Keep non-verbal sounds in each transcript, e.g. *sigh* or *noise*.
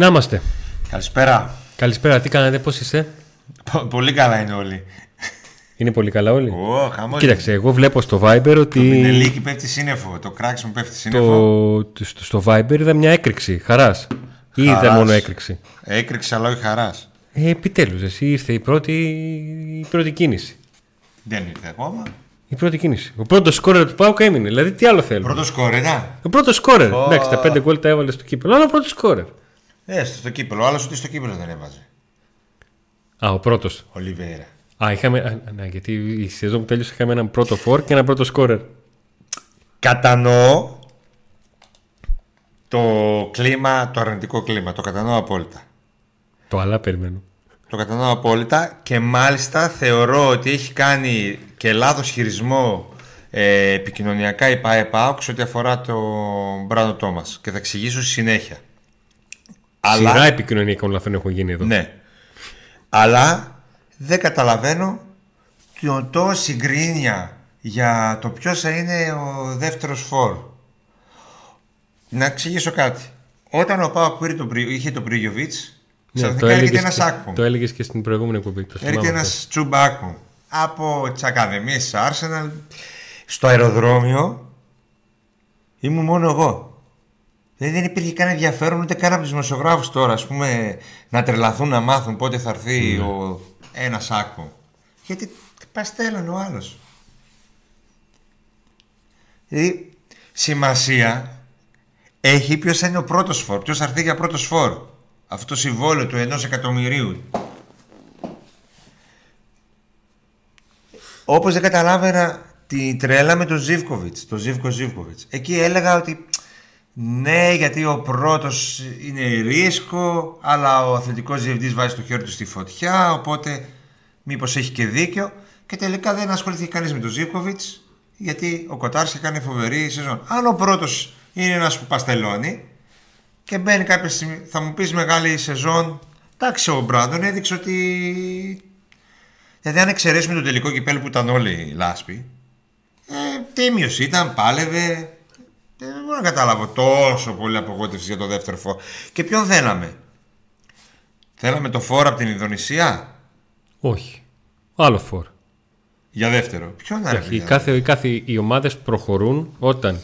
Να είμαστε. Καλησπέρα. Καλησπέρα, τι κάνετε, πώς είστε; Πολύ καλά είναι όλοι. Είναι πολύ καλά όλοι; Ω, χαμός Κοίταξε, εγώ βλέπω στο Viber ότι. Το πινελίκι πέφτει σύννεφο. Το κράξιμο πέφτει σύννεφο. Το... Στο, στο Viber είδα μια έκρηξη χαράς. Ή είδα μόνο έκρηξη; Έκρηξη, αλλά όχι χαράς. Ε, Επιτέλους, εσύ ήρθε η πρώτη, η πρώτη κίνηση. Δεν ήρθε ακόμα. Η πρώτη κίνηση. Ο πρώτος σκόρερ του Πάουκ έμεινε. Δηλαδή, τι άλλο θέλω. Πρώτο σκόρερ, α. Ο πρώτος σκόρερ. Oh. Εντάξει, τα πέντε γκολ τα έβαλες στο κύπελο. Αλλά ο πρώτος σκόρερ. Ε, στο κύπελο. Άλλος ότι στο κύπελο δεν έβαζε. Α, ο πρώτος. Ολιβέρα. Α, είχαμε. Α, ναι, γιατί η σεζόν που τέλειωσε είχαμε έναν πρώτο φόρ και ένα πρώτο σκόρερ. Κατανοώ το κλίμα, το αρνητικό κλίμα. Το κατανοώ απόλυτα. Το αλλά περιμένω. Το κατανοώ απόλυτα και μάλιστα θεωρώ ότι έχει κάνει και λάθος χειρισμό ε, επικοινωνιακά η ΠΑΕΠΑΟΚ ό,τι αφορά τον Μπράντο Τόμας και θα εξηγήσω στη συνέχεια. Σειρά Αλλά... επικοινωνιακών λαθών έχουν γίνει εδώ. Ναι. Αλλά δεν καταλαβαίνω το τόσο συγκρίνια για το ποιος θα είναι ο δεύτερος φόρ. Να εξηγήσω κάτι. Όταν ο Πάοκ είχε τον Πρίγιοβιτς ναι, το έλεγες ένας άκπομ. Το έλεγες και στην προηγούμενη εκπομπή. Έρχεται ένας τσουμπάκο από τι ακαδημίε της Arsenal στο αεροδρόμιο. Ήμουν μόνο εγώ. Δηλαδή δεν υπήρχε κανένα ενδιαφέρον ούτε καν από τους δημοσιογράφους τώρα ας πούμε, να τρελαθούν να μάθουν πότε θα έρθει mm. ο ένας άκπο. Γιατί παστέλνει ο άλλος. Δηλαδή σημασία έχει ποιος θα είναι ο πρώτος φόρ, ποιος θα έρθει για πρώτος φόρ αυτό το συμβόλαιο του ενός εκατομμυρίου. Όπως δεν καταλάβαινα τη τρέλα με τον Ζίβκοβιτς, τον Ζίβκο Ζίβκοβιτς. Εκεί έλεγα ότι ναι, γιατί ο πρώτος είναι ρίσκο, αλλά ο αθλητικός διευθυντής βάζει το χέρι του στη φωτιά, οπότε μήπως έχει και δίκιο. Και τελικά δεν ασχολήθηκε κανείς με τον Ζίβκοβιτς, γιατί ο Κοτάρς έκανε φοβερή σεζόν. Αν ο πρώτος είναι ένας που παστελώνει, και μπαίνει κάποια στιγμή, θα μου πεις μεγάλη σεζόν. Εντάξει, ο Μπράντον έδειξε ότι. Δηλαδή, αν εξαιρέσουμε το τελικό κυπέλ που ήταν όλοι λάσποι, ε, τίμιος ήταν, πάλευε. Δεν μπορώ να καταλάβω τόσο πολύ απογοήτευση για το δεύτερο φόρ. Και ποιον θέλαμε; Θέλαμε το φόρ από την Ινδονησία; Όχι. Άλλο φόρ. Για δεύτερο. Ποιον να οι, κάθε, οι, κάθε, οι ομάδες προχωρούν όταν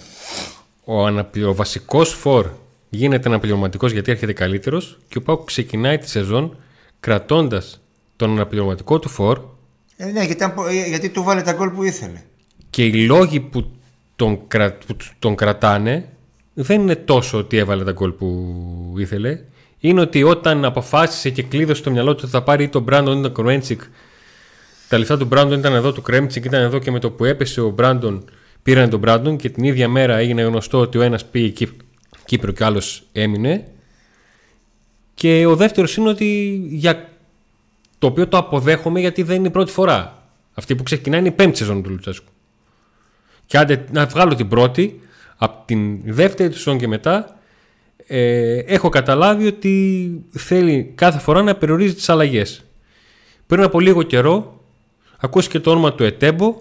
ο, ο βασικός φορ γίνεται αναπληρωματικός γιατί έρχεται καλύτερος και ο ΠΑΟΚ ξεκινάει τη σεζόν κρατώντας τον αναπληρωματικό του φορ. Ε, ναι, γιατί, ε, γιατί του έβαλε τα γκολ που ήθελε. Και οι λόγοι που τον, που τον κρατάνε δεν είναι τόσο ότι έβαλε τα γκολ που ήθελε. Είναι ότι όταν αποφάσισε και κλείδωσε το μυαλό του ότι θα πάρει τον Μπράντον ή τον Κρμέντσικ. Τα λεφτά του Μπράντον ήταν εδώ, του Κρμέντσικ ήταν εδώ και με το που έπεσε ο Μπράντον πήραν τον Μπράντον και την ίδια μέρα έγινε γνωστό ότι ο ένας πήγε Κύπρο και άλλος έμεινε. Και ο δεύτερος είναι ότι για το οποίο το αποδέχομαι γιατί δεν είναι η πρώτη φορά. Αυτή που ξεκινάει είναι η πέμπτη σεζόν του Λουτσέσκου. Και άντε να βγάλω την πρώτη, από την δεύτερη του σεζόν και μετά, ε, έχω καταλάβει ότι θέλει κάθε φορά να περιορίζει τις αλλαγές. Πριν από λίγο καιρό, ακούστηκε το όνομα του Ετέμπο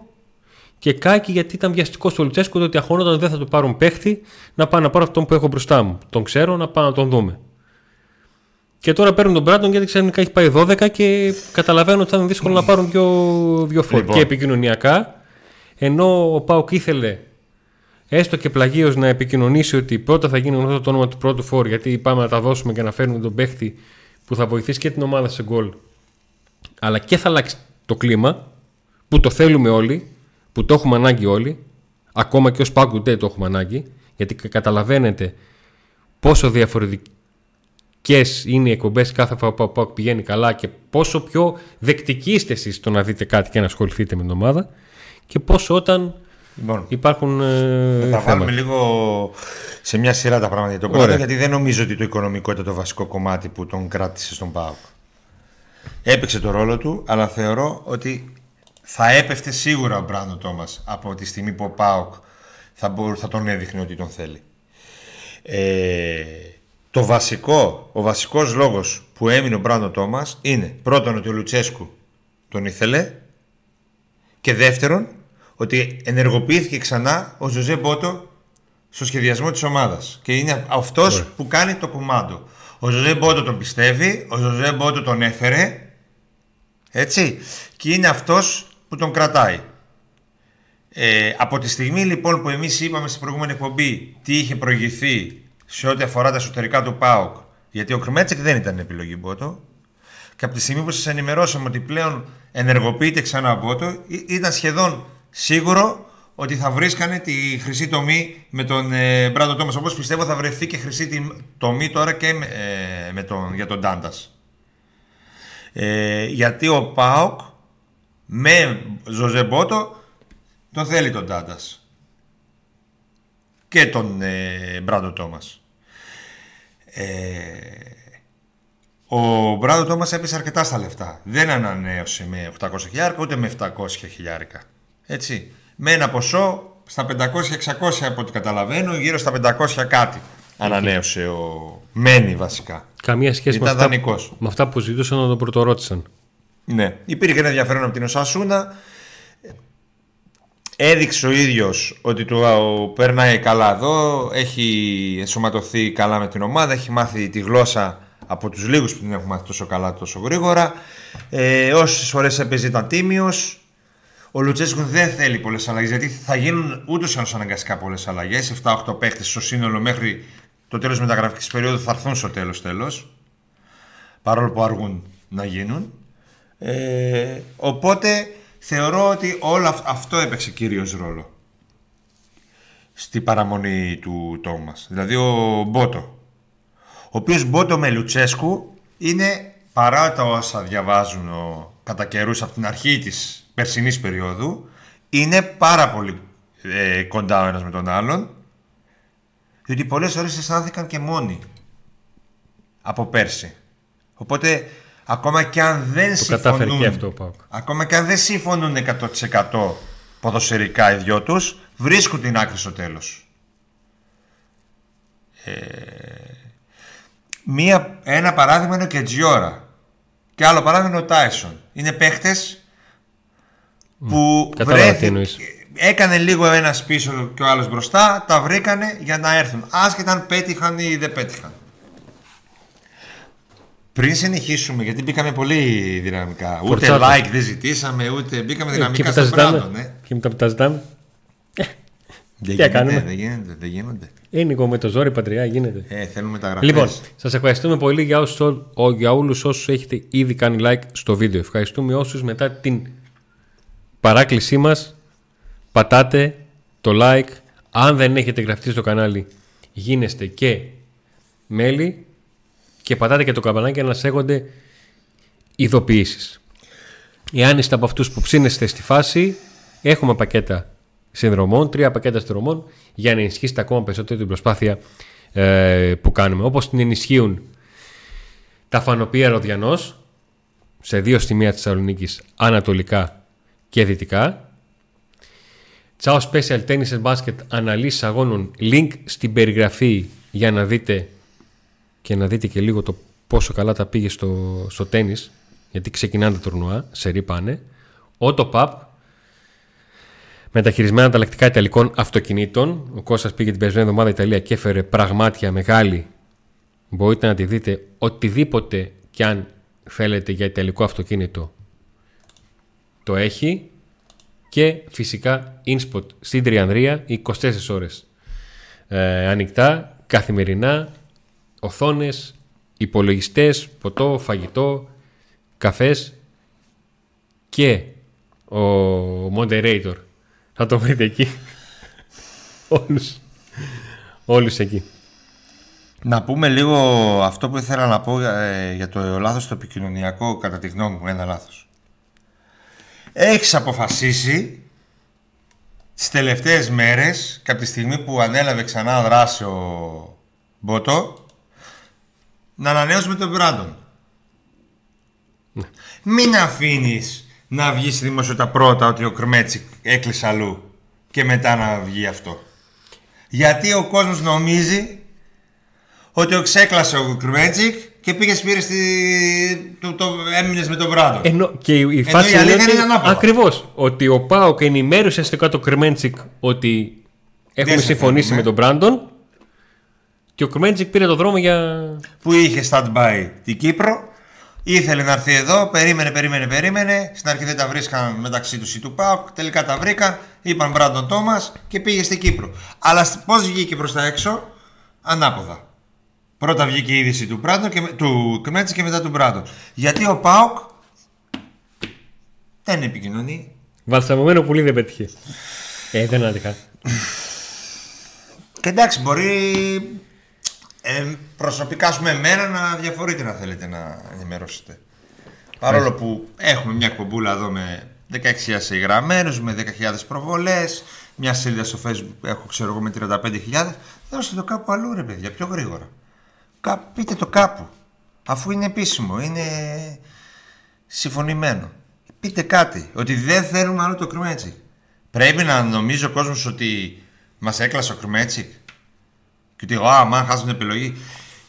και κάκι γιατί ήταν βιαστικός στο Λουτσέσκο ότι αγχώνονταν δεν θα του πάρουν παίχτη να πάω να πάρω αυτόν που έχω μπροστά μου. Τον ξέρω να πάω να τον δούμε. Και τώρα παίρνουν τον Μπράντον γιατί ξαφνικά έχει πάει 12 και καταλαβαίνω ότι θα είναι δύσκολο να πάρουν πιο, δύο φόρ. Λοιπόν. Και επικοινωνιακά, ενώ ο Πάουκ ήθελε έστω και πλαγίως να επικοινωνήσει ότι πρώτα θα γίνει γνωστό το όνομα του πρώτου φόρ γιατί πάμε να τα δώσουμε και να φέρνουμε τον παίχτη που θα βοηθήσει και την ομάδα σε γκολ. Αλλά και θα αλλάξει το κλίμα που το θέλουμε όλοι που το έχουμε ανάγκη όλοι, ακόμα και ως Πάγκουντέ το έχουμε ανάγκη, γιατί καταλαβαίνετε πόσο διαφορετικές είναι οι εκπομπές κάθε φορά που πηγαίνει καλά και πόσο πιο δεκτικοί είστε εσείς το να δείτε κάτι και να ασχοληθείτε με την ομάδα και πόσο όταν Λοιπόν, Υπάρχουν. Ε, θα βάλουμε λίγο σε μια σειρά τα πράγματα για τον πρώτο, γιατί δεν νομίζω ότι το οικονομικό ήταν το βασικό κομμάτι που τον κράτησε στον ΠΑΟΚ. Έπαιξε το ρόλο του, αλλά θεωρώ ότι θα έπεφτε σίγουρα ο Μπράντο Τόμας από τη στιγμή που ο Πάοκ θα, θα τον έδειχνε ότι τον θέλει. Ε, το βασικό, ο βασικός λόγος που έμεινε ο Μπράντο Τόμας είναι πρώτον ότι ο Λουτσέσκου τον ήθελε και δεύτερον ότι ενεργοποιήθηκε ξανά ο Ζωζέ Μπότο στο σχεδιασμό της ομάδας και είναι αυτός που κάνει το κουμάντο. Ο Ζωζέ Μπότο τον πιστεύει, ο Ζωζέ Μπότο τον έφερε. Έτσι. Και είναι αυτός που τον κρατάει. Ε, από τη στιγμή λοιπόν που εμείς είπαμε στην προηγούμενη εκπομπή τι είχε προηγηθεί σε ό,τι αφορά τα εσωτερικά του ΠΑΟΚ, γιατί ο Κρμέτσεκ δεν ήταν επιλογή Μπότο, και από τη στιγμή που σας ενημερώσαμε ότι πλέον ενεργοποιείται ξανά ο Μπότο, ήταν σχεδόν σίγουρο ότι θα βρίσκανε τη χρυσή τομή με τον ε, Μπράντο Τόμας. Όπως πιστεύω θα βρεθεί και χρυσή τομή τώρα και με, ε, με τον, για τον Ντάντας. Ε, γιατί ο Πάοκ με Ζωζεμπότο τον θέλει τον Ντάντας. Και τον ε, Μπράντο Τόμας. Ε, ο Μπράντο Τόμας έπεσε αρκετά στα λεφτά. Δεν ανανέωσε με 800 χιλιάρικα ούτε με 700 χιλιάρικα. Έτσι με ένα ποσό στα 500-600 από ό,τι καταλαβαίνω, γύρω στα 500 κάτι. Ανανέωσε ο Μένι βασικά. Καμία σχέση με αυτά, με αυτά που ζητούσαν να τον πρωτορώτησαν. Ναι. Υπήρχε ένα ενδιαφέρον από την Οσασούνα. Έδειξε ο ίδιος ότι του περνάει καλά εδώ, έχει ενσωματωθεί καλά με την ομάδα, έχει μάθει τη γλώσσα από τους λίγους που την έχουν μάθει τόσο καλά τόσο γρήγορα. Ε, όσες φορές έπαιζε ήταν τίμιος, ο Λουτσέσκου δεν θέλει πολλές αλλαγές γιατί θα γίνουν ούτως ή άλλως αναγκαστικά πολλές αλλαγές. 7-8 παίχτες στο σύνολο μέχρι το τέλος μεταγραφικής περίοδου θα έρθουν στο τέλος τέλος. Παρόλο που αργούν να γίνουν. Ε, οπότε θεωρώ ότι όλο αυτό έπαιξε κύριο ρόλο στη παραμονή του Τόμας. Δηλαδή ο Μπότο. Ο οποίος Μπότο με Λουτσέσκου είναι παρά τα όσα διαβάζουν ο, κατά καιρούς από την αρχή της περσινής περίοδου είναι πάρα πολύ ε, κοντά ο ένας με τον άλλον διότι πολλές ώρες αισθάνθηκαν και μόνοι από πέρσι. Οπότε ακόμα και αν δεν συμφωνούν αυτό, ακόμα και αν δεν συμφωνούν 100% ποδοσφαιρικά οι δυο τους βρίσκουν την άκρη στο τέλος. Ε, μία, ένα παράδειγμα είναι ο Κετζιόρα και άλλο παράδειγμα είναι ο Τάισον. Είναι παίχτες που βρέθηκε, έκανε λίγο ένας πίσω και ο άλλος μπροστά, τα βρήκανε για να έρθουν. Άσχετα αν πέτυχαν ή δεν πέτυχαν. Πριν συνεχίσουμε, γιατί μπήκαμε πολύ δυναμικά. Ούτε like δεν ζητήσαμε, ούτε μπήκαμε ε, δυναμικά στο πράγμα. Ναι. Και μετά που τα ζητάμε. Δεν Τι κάνουμε; Δεν γίνεται, δεν γίνονται. Είναι με το ζόρι πατριά, γίνεται. Ε, θέλουμε τα γραφές. Λοιπόν, σας ευχαριστούμε πολύ για, όσους, για όλους όσους έχετε ήδη κάνει like στο βίντεο. Ευχαριστούμε όσους μετά την παράκλησή μας πατάτε το like αν δεν έχετε γραφτεί στο κανάλι γίνεστε και μέλη και πατάτε και το καμπανάκι για να σας έχονται ειδοποιήσεις. Εάν είστε από αυτούς που ψήνεστε στη φάση έχουμε πακέτα συνδρομών, τρία πακέτα συνδρομών για να ενισχύσετε ακόμα περισσότερο την προσπάθεια ε, που κάνουμε. Όπως την ενισχύουν τα φανοπία Ροδιανός σε δύο σημεία της Θεσσαλονίκης ανατολικά και δυτικά. Τσάο Special Tennis and Basket αναλύσεις αγώνων. Link στην περιγραφή για να δείτε και να δείτε και λίγο το πόσο καλά τα πήγε στο, στο τένις γιατί ξεκινάνε τα τουρνουά, σε ρίπανε. Auto Pub μεταχειρισμένα ανταλλακτικά ιταλικών αυτοκινήτων. Ο Κώστας πήγε την περσμένη εβδομάδα Ιταλία και έφερε πραγμάτια μεγάλη. Μπορείτε να τη δείτε οτιδήποτε κι αν θέλετε για ιταλικό αυτοκίνητο το έχει και φυσικά InSpot στην Τριανδρία 24 ώρες ε, ανοιχτά, καθημερινά, οθόνες, υπολογιστές, ποτό, φαγητό, καφές και ο moderator. Θα το βρείτε εκεί. όλους, όλους εκεί. Να πούμε λίγο αυτό που ήθελα να πω ε, για το λάθος το επικοινωνιακό κατά τη γνώμη μου, ένα λάθος έχεις αποφασίσει τις τελευταίες μέρες, κάποια τη στιγμή που ανέλαβε ξανά δράση ο Μπότο, να ανανέωσουμε τον Μπράντον. Ναι. Μην αφήνεις να βγει στη δημοσιότητα πρώτα ότι ο Κρμέτσικ έκλεισε αλλού και μετά να βγει αυτό. Γιατί ο κόσμος νομίζει ότι ο ξέκλασε ο Κρμέτσικ και πήγε πήρε στη... το, το, έμεινες με τον Μπράντον. Ενώ, και η φάση είναι, ότι... Ακριβώς. Ότι ο Πάοκ ενημέρωσε στο κάτω Κρμέντσικ ότι έχουμε συμφωνήσει με τον Μπράντον Και ο Κρμέντζικ πήρε το δρόμο για. που είχε stand-by την Κύπρο. Ήθελε να έρθει εδώ, περίμενε, περίμενε, περίμενε. Στην αρχή δεν τα βρίσκαν μεταξύ τους ή του Πάουκ. Τελικά τα βρήκαν, είπαν Μπράντον Τόμας και πήγε στην Κύπρο. Αλλά πώς βγήκε προς τα έξω, ανάποδα. Πρώτα βγήκε η είδηση του, Μπράντον και, με- του Κμέτση και μετά του Μπράντον. Γιατί ο Πάουκ δεν επικοινωνεί. Βαλσαμωμένο πουλί δεν πέτυχε. Ε, δεν άτυχα. Και εντάξει, μπορεί ε, προσωπικά ας πούμε εμένα να διαφορείτε να θέλετε να ενημερώσετε. Παρόλο που έχουμε μια εκπομπούλα εδώ με 16.000 εγγραμμένους, με 10.000 προβολές, μια σελίδα στο facebook έχω ξέρω εγώ με 35.000, δώστε το κάπου αλλού ρε παιδιά, πιο γρήγορα. Κα, πείτε το κάπου, αφού είναι επίσημο, είναι συμφωνημένο. Πείτε κάτι, ότι δεν θέλουμε άλλο το Κρμέτσικ. Πρέπει να νομίζει ο κόσμος ότι μας έκλασε ο Κρμέτσικ. Και ότι, α, μαν χάσουν την επιλογή.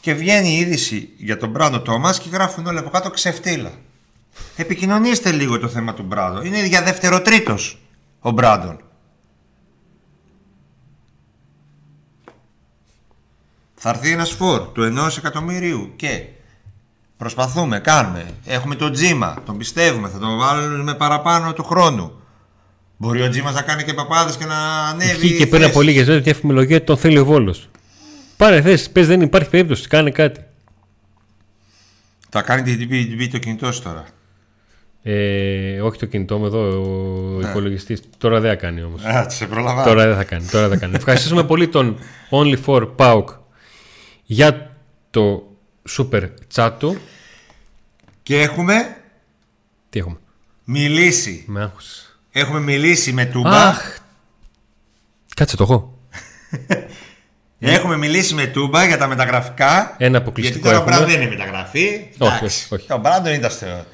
Και βγαίνει η είδηση για τον Μπράντο Τόμας και γράφουν όλοι από κάτω ξεφτύλα. Επικοινωνήστε λίγο το θέμα του Μπράντο. Είναι για δευτεροτρίτο ο Μπράντον. Θα έρθει ένας φόρ του ενός εκατομμυρίου και προσπαθούμε, κάνουμε. Έχουμε τον Τζίμα, τον πιστεύουμε, θα τον βάλουμε παραπάνω του χρόνου. Μπορεί ο Τζίμας να κάνει και παπάδες και να ανέβει. Βγήκε πριν θέση. από λίγες μέρες μια εφημολογία ότι τον θέλει ο Βόλος. Πάρε θέση, πες δεν υπάρχει περίπτωση, κάνε κάτι. Θα κάνει την DB το κινητό σου τώρα. Ε, όχι το κινητό μου εδώ, ο Ναι. υπολογιστής. Τώρα δεν θα κάνει όμως. Α, σε προλαβαίνω. Τώρα δεν θα κάνει. Τώρα δεν θα κάνει. Ευχαριστούμε *laughs* πολύ τον Only for Pauk για το super chat του. Και έχουμε Τι έχουμε; μιλήσει. Με άγχος. Έχουμε μιλήσει με Τούμπα. Αχ. Κάτσε το έχω. *laughs* Έχουμε μιλήσει με Τούμπα για τα μεταγραφικά. Ένα αποκλειστικό Γιατί τώρα ο έχουμε. Μπράντον δεν είναι μεταγραφή. Όχι, Εντάξει. όχι, όχι. Ο Μπράντον είναι αστείο.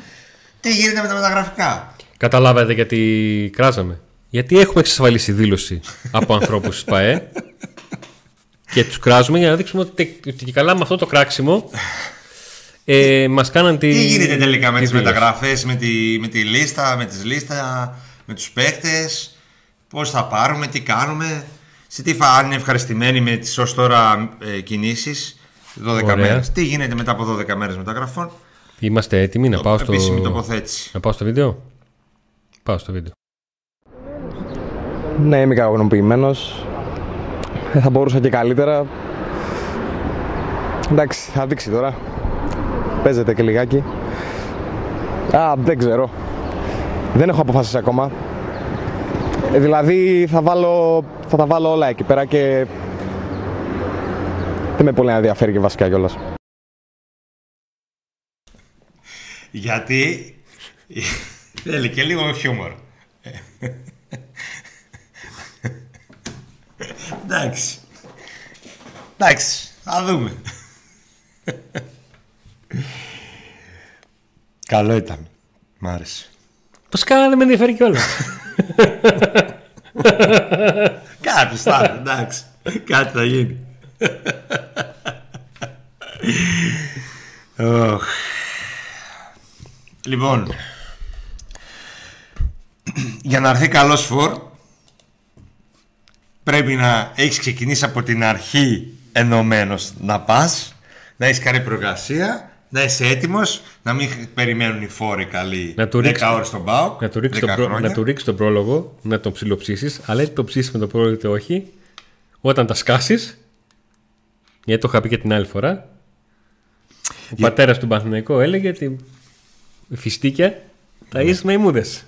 Τι γίνεται με τα μεταγραφικά; Καταλάβατε γιατί κράζαμε. Γιατί έχουμε εξασφαλίσει δήλωση από ανθρώπους της ΠαΕ και τους κράζουμε για να δείξουμε ότι, ότι και καλά με αυτό το κράξιμο ε, μας κάναν τη. Τι γίνεται τελικά με τη τις δήλωση. μεταγραφές, με τη, με τη λίστα, με τις λίστα, με τους παίκτες, πώς θα πάρουμε, τι κάνουμε, σε τι θα αν είναι ευχαριστημένοι με τις ως τώρα ε, κινήσεις, 12 Ωραία. μέρες. Τι γίνεται μετά από 12 μέρες μεταγραφών, Είμαστε έτοιμοι να πάω στο. επίσημη τοποθέτηση. Να πάω στο βίντεο; Πάω στο βίντεο. Ναι, είμαι ικανοποιημένος. Δεν θα μπορούσα και καλύτερα. Εντάξει, θα δείξει τώρα. Παίζεται και λιγάκι. Α, δεν ξέρω. Δεν έχω αποφασίσει ακόμα. Ε, δηλαδή θα, βάλω, θα τα βάλω όλα εκεί πέρα και δεν με πολύ ενδιαφέρει και βασικά κιόλας. Γιατί θέλει και λίγο χιούμορ. Εντάξει. Εντάξει, θα δούμε. Καλό ήταν. Μ' άρεσε. Πώ κάνα δεν με ενδιαφέρει κιόλας. Κάτι θα εντάξει. Κάτι θα γίνει. Οχ. Λοιπόν, για να έρθει καλός φορ πρέπει να έχεις ξεκινήσει από την αρχή ενωμένος να πας, να έχεις κάνει προεργασία, να είσαι έτοιμος, να μην περιμένουν οι φόροι καλοί Να του 10 ρίξεις- ώρες στον ΠΑΟΚ, να, του ρίξεις 10 τον προ... χρόνια. να του ρίξεις τον πρόλογο, να τον ψιλοψήσεις, αλλά είτε το ψήσεις με το πρόλογο είτε όχι, όταν τα σκάσεις, γιατί το είχα πει και την άλλη φορά, ο Για- πατέρας του Παναθηναϊκού έλεγε ότι φιστίκια τα Ναι. είσαι με ημούδες.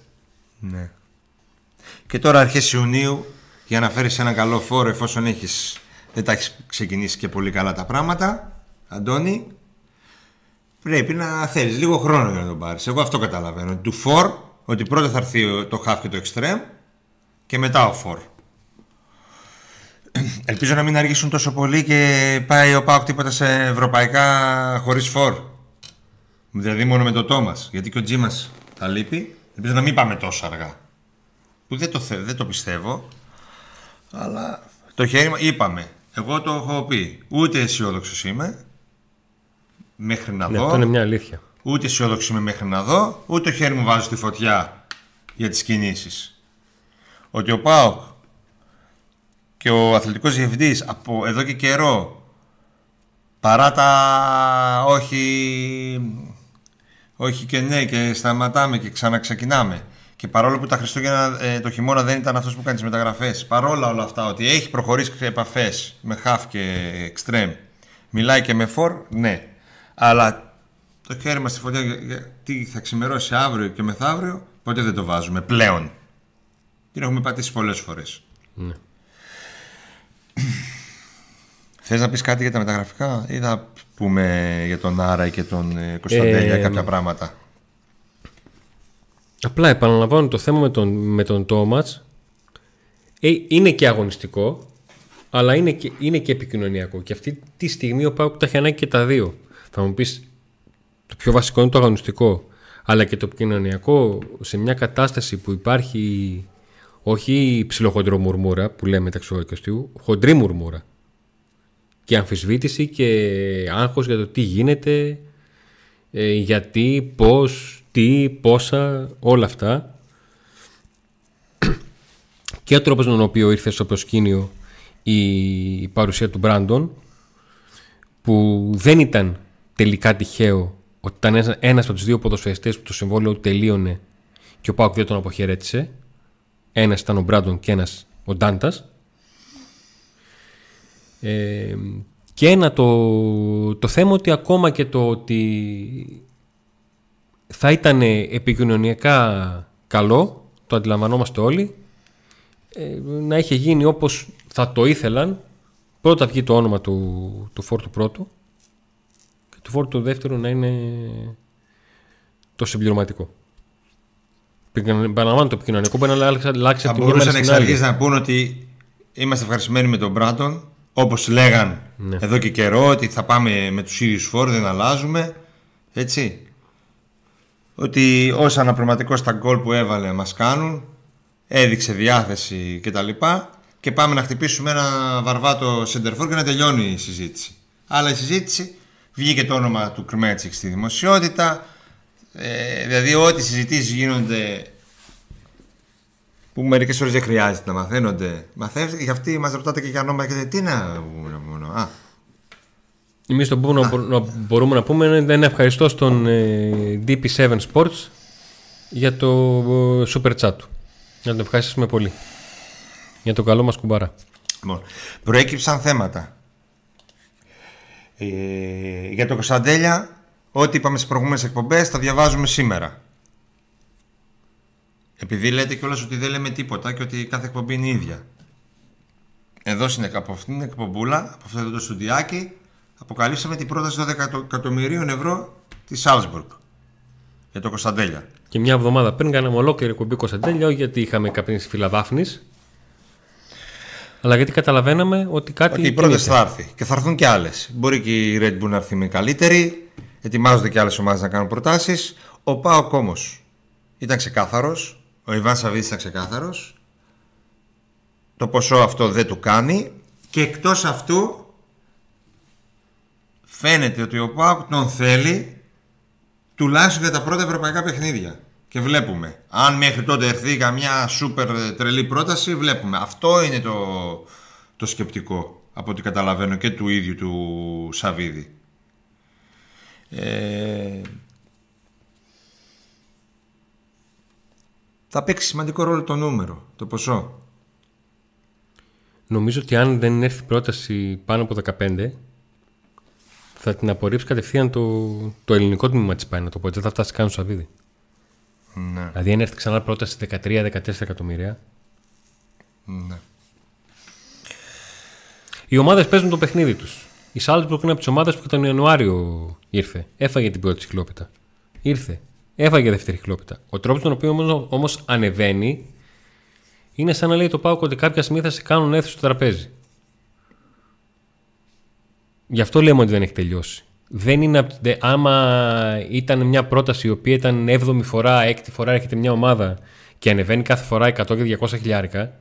Ναι. Και τώρα αρχές Ιουνίου για να φέρεις ένα καλό φόρο εφόσον έχεις, δεν τα έχεις ξεκινήσει και πολύ καλά τα πράγματα, Αντώνη, πρέπει να θέλεις λίγο χρόνο για να τον πάρεις. Εγώ αυτό καταλαβαίνω. Του φορ, ότι πρώτα θα έρθει το half και το extreme και μετά ο φορ. Ελπίζω να μην αργήσουν τόσο πολύ και πάει ο Πάοκ τίποτα σε ευρωπαϊκά χωρίς φορ. Δηλαδή μόνο με το Τόμας. Γιατί και ο Τζίμας θα λείπει. Ελπίζω να μην πάμε τόσο αργά. Που δεν το, θε, δεν το πιστεύω. Αλλά το χέρι μου είπαμε. Εγώ το έχω πει. Ούτε αισιόδοξος είμαι. Μέχρι να Ναι, δω. αυτό είναι μια αλήθεια. Ούτε αισιόδοξο είμαι μέχρι να δω. Ούτε το χέρι μου βάζω στη φωτιά για τις κινήσεις. Ότι ο ΠΑΟΚ και ο αθλητικός διευθυντής από εδώ και καιρό Παρά τα όχι, όχι και ναι και σταματάμε και ξαναξεκινάμε. Και παρόλο που τα Χριστούγεννα ε, το χειμώνα δεν ήταν αυτός που κάνεις τι μεταγραφές, παρόλα όλα αυτά ότι έχει προχωρήσει επαφές με χαφ και εξτρέμ, μιλάει και με φορ, ναι. Αλλά το χέρι μας στη φωτιά τι θα ξημερώσει αύριο και μεθαύριο, ποτέ δεν το βάζουμε πλέον. Την έχουμε πατήσει πολλές φορές. Ναι. *clears throat* Θες να πεις κάτι για τα μεταγραφικά ή θα πούμε για τον Άρα και τον ε, Κωνσταντέλια ε, κάποια πράγματα; Απλά επαναλαμβάνω το θέμα με τον, με τον Τόμας ε, είναι και αγωνιστικό αλλά είναι και, είναι και επικοινωνιακό και αυτή τη στιγμή ο Πάουκ τα έχει ανάγκη και τα δύο. Θα μου πεις το πιο βασικό είναι το αγωνιστικό αλλά και το επικοινωνιακό σε μια κατάσταση που υπάρχει όχι ψιλοχοντρό μουρμούρα που λέμε ταξιδιωτικού, χοντρή μουρμούρα και αμφισβήτηση και άγχος για το τι γίνεται, ε, γιατί, πώς, τι, πόσα, όλα αυτά. Και ο τρόπος με τον οποίο ήρθε στο προσκήνιο η παρουσία του Μπράντον που δεν ήταν τελικά τυχαίο ότι ήταν ένας από τους δύο ποδοσφαιριστές που το συμβόλαιο τελείωνε και ο Πάουκ δεν τον αποχαιρέτησε. Ένας ήταν ο Μπράντον και ένας ο Ντάντας ε, και ένα το, το θέμα ότι ακόμα και το ότι θα ήταν επικοινωνιακά καλό, το αντιλαμβανόμαστε όλοι, ε, να είχε γίνει όπως θα το ήθελαν, πρώτα βγει το όνομα του, του φόρτου πρώτου και του φόρτου δεύτερου να είναι το συμπληρωματικό. Παραλαμβάνω το επικοινωνιακό, μπορεί να αλλάξει από την μπορούσαν εξ αρχή να πούνε ότι είμαστε ευχαριστημένοι με τον Μπράντον όπως λέγαν ναι. εδώ και καιρό ότι θα πάμε με τους ίδιους φόρους, δεν αλλάζουμε. Έτσι. Ότι όσα αναπληρωματικός στα γκολ που έβαλε μας κάνουν, έδειξε διάθεση κτλ. Και, και πάμε να χτυπήσουμε ένα βαρβάτο σεντερφόρ και να τελειώνει η συζήτηση. Αλλά η συζήτηση βγήκε το όνομα του Κρμέτσικ στη δημοσιότητα. Ε, δηλαδή ό,τι συζητήσεις γίνονται που μερικές φορέ δεν χρειάζεται να μαθαίνονται. Μαθαίνετε και αυτοί μας ρωτάτε και για νόμα και τι να πούμε. Α. Εμείς το που μπορούμε να πούμε είναι ένα ευχαριστώ στον ε, DP7 Sports για το ε, super chat του. Να τον ευχαριστήσουμε πολύ. Για το καλό μας κουμπάρα. Λοιπόν, προέκυψαν θέματα. Ε, για το Κωνσταντέλια, ό,τι είπαμε στις προηγούμενες εκπομπές, θα διαβάζουμε σήμερα. Επειδή λέτε κιόλας ότι δεν λέμε τίποτα και ότι κάθε εκπομπή είναι ίδια. Εδώ είναι από αυτήν την εκπομπούλα, από αυτό το στουδιάκι, αποκαλύψαμε την πρόταση 12 εκατομμυρίων ευρώ της Salzburg για το Κωνσταντέλια. Και μια εβδομάδα πριν κάναμε ολόκληρη εκπομπή Κωνσταντέλια, όχι γιατί είχαμε καπνίσει φυλαδάφνη, αλλά γιατί καταλαβαίναμε ότι κάτι. Ότι η πρόταση θα έρθει και θα έρθουν και άλλες. Μπορεί και η Red Bull να έρθει με καλύτερη. Ετοιμάζονται και άλλες ομάδες να κάνουν προτάσεις. Ο Πάοκ όμως ήταν ξεκάθαρος ο Ιβάν Σαββίδης ήταν ξεκάθαρος. Το ποσό αυτό δεν του κάνει. Και εκτός αυτού φαίνεται ότι ο Πάουκ τον θέλει τουλάχιστον για τα πρώτα ευρωπαϊκά παιχνίδια. Και βλέπουμε. Αν μέχρι τότε έρθει καμιά σούπερ τρελή πρόταση, βλέπουμε. Αυτό είναι το, το σκεπτικό από ό,τι καταλαβαίνω και του ίδιου του Σαββίδη. Ε, θα παίξει σημαντικό ρόλο το νούμερο, το ποσό. Νομίζω ότι αν δεν έρθει πρόταση πάνω από 15, θα την απορρίψει κατευθείαν το, το ελληνικό τμήμα της πάει να το πω. Δεν θα φτάσει καν στο Σαββίδι. Ναι. Δηλαδή, αν έρθει ξανά πρόταση 13-14 εκατομμύρια. Ναι. Οι ομάδες παίζουν το παιχνίδι τους. Η Σάλτσμπουργκ είναι από τις ομάδες που τον Ιανουάριο ήρθε. Έφαγε την πρώτη κυκλόπιτα. Ήρθε. Έφαγε δεύτερη χλόπιτα. Ο τρόπος τον οποίο όμως ανεβαίνει είναι σαν να λέει το πάω ότι κάποια στιγμή θα σε κάνουν έρθεις στο τραπέζι. Γι' αυτό λέμε ότι δεν έχει τελειώσει. Δεν είναι, άμα ήταν μια πρόταση η οποία ήταν 7η φορά, 6η φορά έρχεται μια ομάδα και ανεβαίνει κάθε φορά 100 και 200 χιλιάρικα,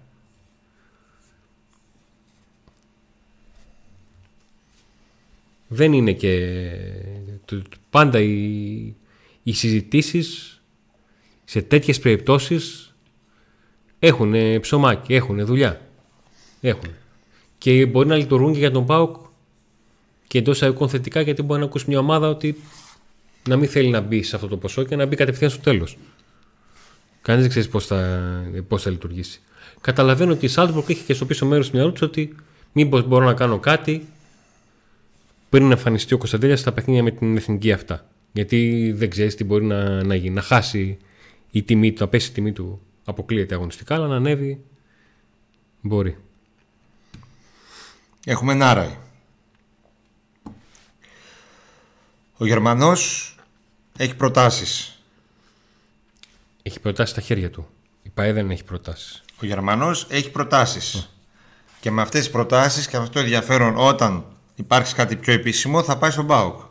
δεν είναι και... Πάντα η, οι συζητήσεις σε τέτοιες περιπτώσεις έχουν ψωμάκι, έχουν δουλειά. Έχουν. Και μπορεί να λειτουργούν και για τον ΠΑΟΚ και εντός εισαγωγικών θετικά γιατί μπορεί να ακούσει μια ομάδα ότι να μην θέλει να μπει σε αυτό το ποσό και να μπει κατευθείαν στο τέλος. Κανείς δεν ξέρει πώς θα, πώς θα λειτουργήσει. Καταλαβαίνω ότι η Σάλτσμπουργκ έχει και στο πίσω μέρος του μυαλού της ότι μήπως μπορώ να κάνω κάτι πριν να εμφανιστεί ο Κωνσταντέλιας στα παιχνίδια με την εθνική αυτά. Γιατί δεν ξέρεις τι μπορεί να, να γίνει. Να χάσει η τιμή του, να πέσει η τιμή του αποκλείεται αγωνιστικά, αλλά να ανέβει μπορεί. Έχουμε Νάραη. Ο Γερμανός έχει προτάσεις. Έχει προτάσεις στα χέρια του. Η ΠαΕ δεν έχει προτάσεις. Ο Γερμανός έχει προτάσεις. Και με αυτές τις προτάσεις και με αυτό το ενδιαφέρον όταν υπάρξει κάτι πιο επίσημο θα πάει στον ΠΑΟΚ.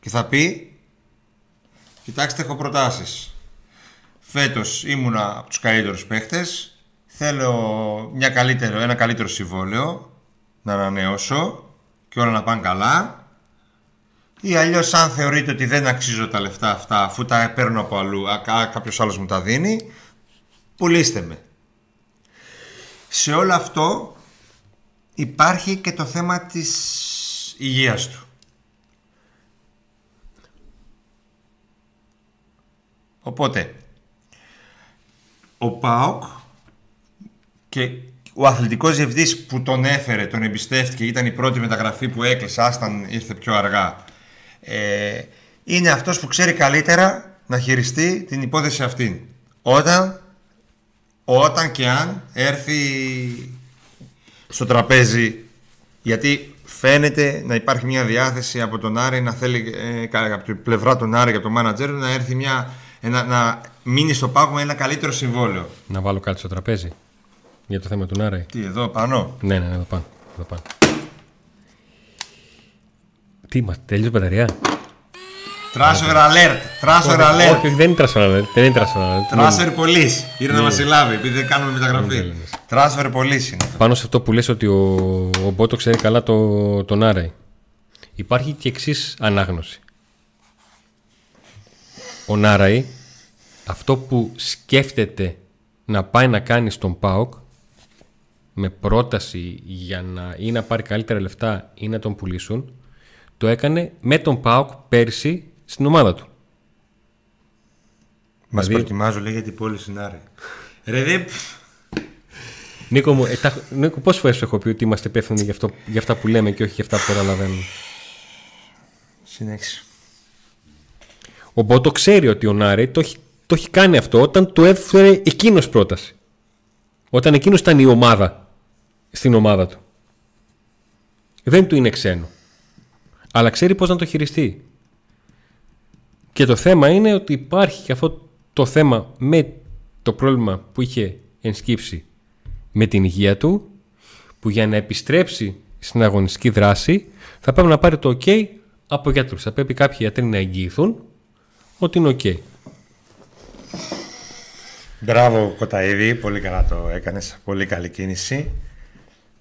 Και θα πει Κοιτάξτε έχω προτάσεις. Φέτος ήμουνα από τους καλύτερους παίχτες. Θέλω μια καλύτερο, ένα καλύτερο συμβόλαιο να ανανεώσω και όλα να πάνε καλά. Ή αλλιώς αν θεωρείτε ότι δεν αξίζω τα λεφτά αυτά αφού τα παίρνω από αλλού, α, κάποιος άλλος μου τα δίνει, πουλήστε με. Σε όλο αυτό υπάρχει και το θέμα της υγείας του. Οπότε, ο ΠΑΟΚ και ο αθλητικός διευθυντής που τον έφερε, τον εμπιστεύτηκε, ήταν η πρώτη μεταγραφή που έκλεισε, άσταν ήρθε πιο αργά, ε, είναι αυτός που ξέρει καλύτερα να χειριστεί την υπόθεση αυτή. Όταν, όταν και αν έρθει στο τραπέζι, γιατί φαίνεται να υπάρχει μια διάθεση από τον Άρη να θέλει, ε, από την πλευρά των Άρη και από τον μάνατζερ να έρθει μια, ένα, να μείνει στο πάγο με ένα καλύτερο συμβόλαιο. Να βάλω κάτι στο τραπέζι για το θέμα του Νάραη. Τι, εδώ πάνω; Ναι, ναι, εδώ πάνω. Εδώ πάνω. Τι είμαστε, τέλειωσε η μπαταρία; Transfer alert. Transfer alert. Όχι, δεν είναι transfer alert. Δεν είναι transfer alert. Transfer police. Ήρθε να μας συλλάβει επειδή δεν κάνουμε μεταγραφή. Transfer police είναι. Πάνω σε αυτό που λες ότι ο, ο Μπότο ξέρει καλά το, τον Άραη. Υπάρχει και εξής ανάγνωση. Ο Νάραη αυτό που σκέφτεται να πάει να κάνει στον ΠΑΟΚ με πρόταση για να ή να πάρει καλύτερα λεφτά ή να τον πουλήσουν το έκανε με τον ΠΑΟΚ πέρσι στην ομάδα του. Μας Δηλαδή- προκιμάζω λέει για την πόλη συνάρε. Ρε δε. Νίκο, μου, ε, τα, Νίκο πόσες φορές σου έχω πει ότι είμαστε υπεύθυνοι για, αυτό, για αυτά που λέμε και όχι για αυτά που παραλαβαίνουμε. Συνέχισε. Ο Μπότο ξέρει ότι ο Νάρη το έχει, το έχει κάνει αυτό όταν του έφερε εκείνος πρόταση. Όταν εκείνος ήταν η ομάδα στην ομάδα του. Δεν του είναι ξένο. Αλλά ξέρει πώς να το χειριστεί. Και το θέμα είναι ότι υπάρχει και αυτό το θέμα με το πρόβλημα που είχε ενσκύψει με την υγεία του που για να επιστρέψει στην αγωνιστική δράση θα πρέπει να πάρει το ok από γιατρούς. Θα πρέπει κάποιοι γιατροί να εγγυηθούν ότι είναι ok. Μπράβο Κοταίδη, πολύ καλά το έκανες, πολύ καλή κίνηση.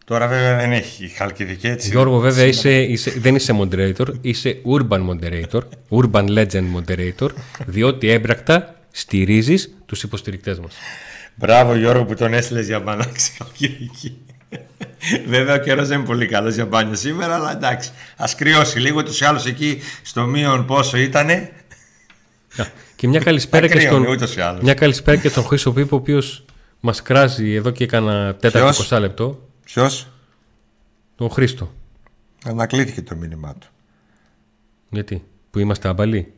Τώρα βέβαια δεν έχει χαλκιδική έτσι. Γιώργο, βέβαια είσαι, είσαι, δεν είσαι moderator, είσαι urban moderator, urban legend moderator, διότι έμπρακτα στηρίζεις τους υποστηρικτές μας. Μπράβο Γιώργο που τον έστειλες για μπανάξη *laughs* χαλκιδική. Βέβαια ο καιρός δεν είναι πολύ καλός για μπάνιο σήμερα, αλλά εντάξει. Ας κρυώσει λίγο, τους άλλους εκεί στο μείον πόσο ήτανε. Και μια καλησπέρα, Τα και στον, κρύωνε ούτως ή άλλως. μια καλησπέρα και στον Χρήστο Πίπο, ο οποίος μας κράζει εδώ και κάνα τέταρτο Ποιος; 20 λεπτό. Ποιος; Τον Χρήστο. Ανακλήθηκε το μήνυμά του. Γιατί, που είμαστε άμπαλοι;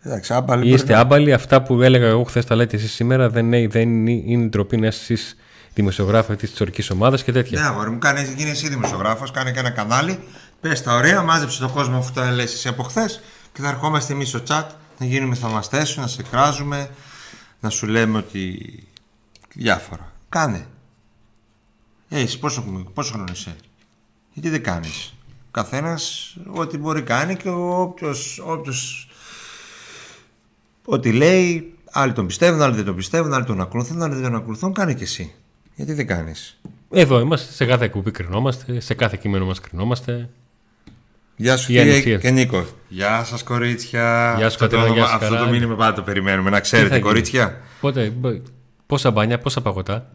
Εντάξει, άμπαλοι Ή μπορεί είστε να- άμπαλοι, αυτά που έλεγα εγώ χθες τα λέτε εσείς σήμερα δεν είναι, δεν είναι, είναι ντροπή να είστε εσείς δημοσιογράφοι αυτής της ορικής ομάδας και τέτοια. Ναι, αγόρι μου, κάνε, γίνε εσύ δημοσιογράφος, κάνε και ένα κανάλι. Πες τα ωραία, μάζεψε τον κόσμο αφού τα λες εσύ από χθες και θα ερχόμαστε εμείς στο chat να γίνουμε θαυμαστές σου, να σε κράζουμε, να σου λέμε ότι. διάφορα. Κάνε. Ε, εσύ πόσο, πόσο χρόνο είσαι, Γιατί δεν κάνεις; Καθένας ό,τι μπορεί κάνει και όποιος. Όποιος... Ό,τι λέει, άλλοι τον πιστεύουν, άλλοι δεν τον πιστεύουν, άλλοι τον ακολουθούν, άλλοι δεν τον ακολουθούν. Κάνε και εσύ. Γιατί δεν κάνεις; Εδώ είμαστε, σε κάθε εκπομπή κρινόμαστε, σε κάθε κείμενο μας κρινόμαστε. Γεια σου Η κύριε ανοιχτή. και Νίκο. Γεια σας κορίτσια. Γεια σου, αυτό το, Κατερίνα, γεια σου, αυτό το Καρά. μήνυμα πάντα το περιμένουμε. Να Τι ξέρετε θα γίνει; κορίτσια. Πότε, μπο- πόσα μπάνια, πόσα παγωτά;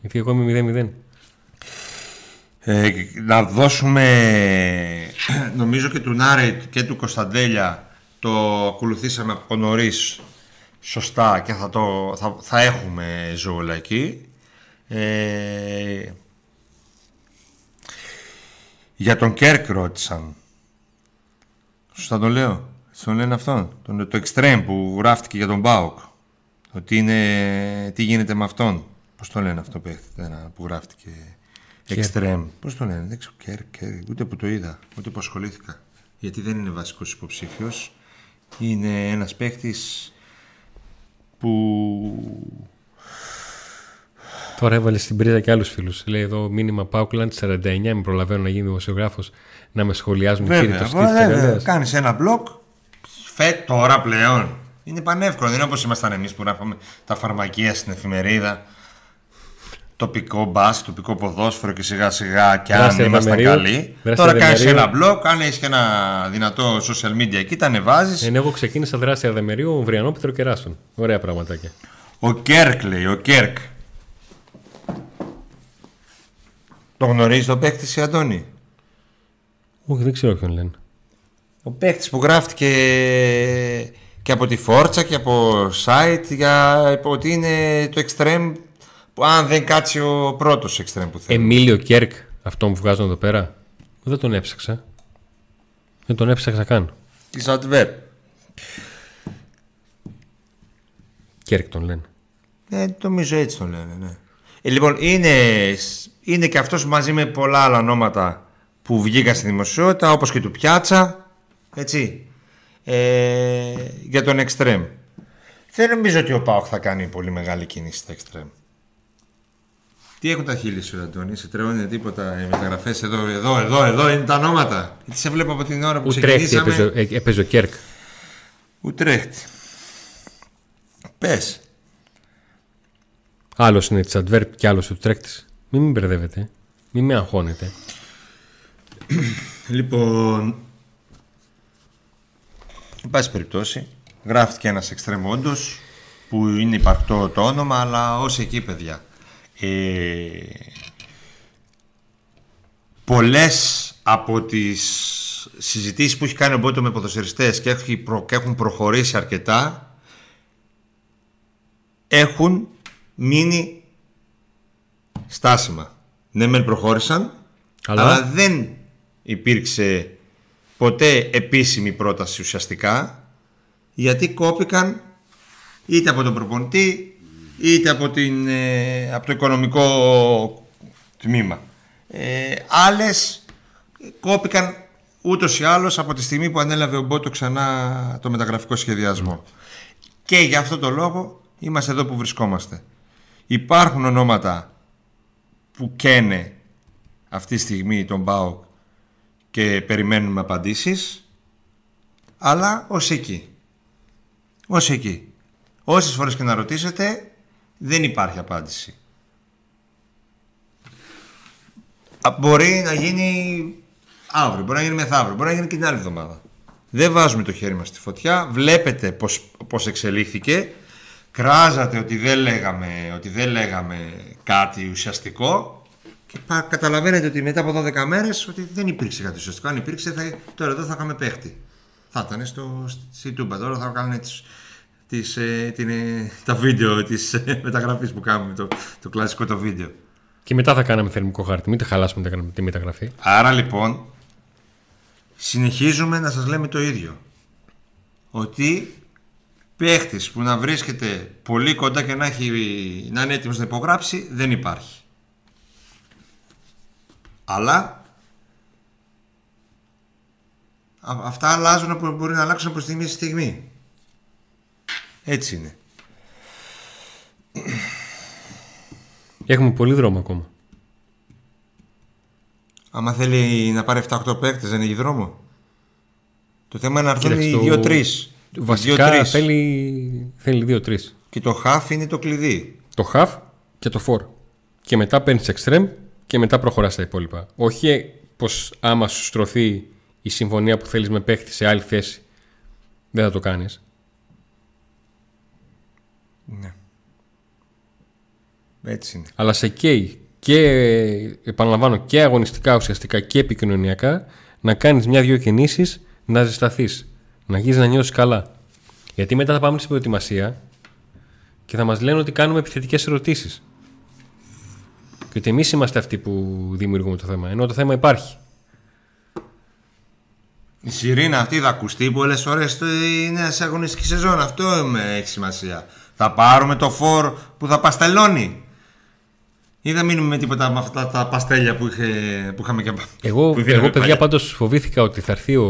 Γιατί εγώ είμαι 0-0. Ε, να δώσουμε νομίζω και του Νάρετ και του Κωνσταντέλια το ακολουθήσαμε από νωρίς σωστά και θα, το, θα, θα έχουμε ζώολα εκεί. Ε, για τον Κέρκ ρώτησαν. Σωστά το λέω; Στον λένε αυτόν; Τον, το εξτρέμ που γράφτηκε για τον ΠΑΟΚ. Ότι είναι. Τι γίνεται με αυτόν; Πώς το λένε αυτό που, που γράφτηκε; Εξτρέμ. Πώς το λένε. Δεν ξέρω. Κέρκ, Κέρκ. Ούτε που το είδα. Ούτε που ασχολήθηκα. Γιατί δεν είναι βασικός υποψήφιος. Είναι ένας παίχτης που Τώρα έβαλε στην πρίζα και άλλους φίλους. Λέει εδώ μήνυμα Paukland 49. Με προλαβαίνω να γίνει δημοσιογράφος να με σχολιάζουν. Βέβαια, βέβαια. Κάνεις ένα blog. Φε τώρα πλέον. Είναι πανεύκολο. Δεν είναι όπως ήμασταν εμείς που γράφαμε τα φαρμακεία στην εφημερίδα. Τοπικό μπάσκετ, τοπικό ποδόσφαιρο και σιγά σιγά και αν ήμασταν καλοί. Τώρα κάνεις ένα blog, αν έχεις ένα δυνατό social media εκεί, τα ανεβάζεις. Ενώ εγώ ξεκίνησα δράση Αδεμερίου, Βριανό Πετροκεράσων. Ωραία πραγματάκια. Ο Κέρκ λέει, ο Κέρκ. Το γνωρίζεις τον παίκτη ρε Αντώνη; Όχι, δεν ξέρω ποιον λένε. Ο παίκτης που γράφτηκε και από τη Φόρτσα και από site για ότι είναι το εξτρέμ που αν δεν κάτσει ο πρώτος εξτρέμ που θέλει. Εμίλιο Κέρκ, αυτό που βγάζουν εδώ πέρα. Δεν τον έψαξα. Δεν τον έψαξα καν. Τη Adverb. Κέρκ τον λένε. Ναι, νομίζω έτσι τον λένε, ναι. Ε, λοιπόν, είναι είναι και αυτός μαζί με πολλά άλλα ονόματα που βγήκαν στη δημοσιότητα, όπως και του Πιάτσα, έτσι, ε, για τον Extreme. Δεν νομίζω ότι ο Πάοκ θα κάνει πολύ μεγάλη κίνηση στα Extreme. Τι έχουν τα χείλη σου, Αντώνη, σε τρεώνει τίποτα οι μεταγραφές εδώ, εδώ, εδώ, εδώ είναι τα ονόματα. Γιατί σε βλέπω από την ώρα που Ουτρέχτη ξεκινήσαμε. Έπαιζε, έπαιζε ο Κέρκ. Ουτρέχτη. Πες. Άλλος είναι της Adverb και άλλος Ουτρέχτης. Μην με μπερδεύετε. Μην με αγχώνετε. *clears throat* λοιπόν, εν πάση περιπτώσει, γράφτηκε ένας εξτρεμόντος που είναι υπαρκτό το όνομα, αλλά ως εκεί παιδιά. Ε, πολλές από τις συζητήσεις που έχει κάνει ο Μπότο με ποδοσφαιριστές και έχουν προχωρήσει αρκετά έχουν μείνει στάσιμα. Ναι, μεν προχώρησαν, αλλά... δεν υπήρξε ποτέ επίσημη πρόταση ουσιαστικά, γιατί κόπηκαν είτε από τον προπονητή, είτε από, την, ε, από το οικονομικό τμήμα. Ε, άλλες κόπηκαν ούτως ή άλλως από τη στιγμή που ανέλαβε ο Μπότο ξανά το μεταγραφικό σχεδιασμό. Και για αυτό το λόγο είμαστε εδώ που βρισκόμαστε. Υπάρχουν ονόματα που καίνε αυτή τη στιγμή τον ΠΑΟΚ και περιμένουμε απαντήσεις αλλά ως εκεί ως εκεί όσες φορές και να ρωτήσετε δεν υπάρχει απάντηση μπορεί να γίνει αύριο, μπορεί να γίνει μεθαύριο μπορεί να γίνει και την άλλη εβδομάδα δεν βάζουμε το χέρι μας στη φωτιά βλέπετε πως, πως εξελίχθηκε κράζατε ότι δεν λέγαμε, ότι δεν λέγαμε κάτι ουσιαστικό και καταλαβαίνετε ότι μετά από 12 μέρες ότι δεν υπήρξε κάτι ουσιαστικό. Αν υπήρξε, θα, τώρα εδώ θα είχαμε παίχτη. Θα ήταν στο, στη YouTube. Τώρα θα κάνουμε τις, τις, ε, την, ε, τα βίντεο της ε, μεταγραφής που κάνουμε, το, το κλασικό το βίντεο. Και μετά θα κάναμε θερμικό χάρτη. Μην τα χαλάσουμε τη μεταγραφή. Άρα λοιπόν, συνεχίζουμε να σας λέμε το ίδιο. Ότι παίχτης που να βρίσκεται πολύ κοντά και να, έχει, να είναι έτοιμος να υπογράψει δεν υπάρχει. Αλλά αυτά αλλάζουν που μπορεί να αλλάξουν από στιγμή στη στιγμή. Έτσι είναι. Έχουμε πολύ δρόμο ακόμα. Άμα θέλει να πάρει 7-8 παίκτες δεν έχει δρόμο. Το θέμα είναι να έρθουν οι 2-3. Βασικά θέλει, θέλει δύο-τρεις. Και το half είναι το κλειδί. Το half και το for. Και μετά παίρνεις extreme και μετά προχωράς τα υπόλοιπα. Όχι πως άμα σου στρωθεί η συμφωνία που θέλεις με παίχτη σε άλλη θέση, δεν θα το κάνεις. Ναι. Έτσι είναι. Αλλά σε καίει και επαναλαμβάνω και αγωνιστικά ουσιαστικά και επικοινωνιακά να κάνεις μια-δυο κινήσεις να ζεσταθείς, να αρχίσεις να νιώσεις καλά. Γιατί μετά θα πάμε στην προετοιμασία και θα μας λένε ότι κάνουμε επιθετικές ερωτήσεις. Και ότι εμείς είμαστε αυτοί που δημιουργούμε το θέμα, ενώ το θέμα υπάρχει. Η σιρήνα αυτή θα ακουστεί πολλές ώρε στη νέα αγωνιστική σεζόν. Αυτό με έχει σημασία. Θα πάρουμε το φόρ που θα παστελώνει. Ή θα μείνουμε με τίποτα από αυτά τα παστέλια που, είχε, που είχαμε και Εγώ, που εγώ δίναμε παιδιά, παλιά. πάντως φοβήθηκα ότι θα έρθει ο,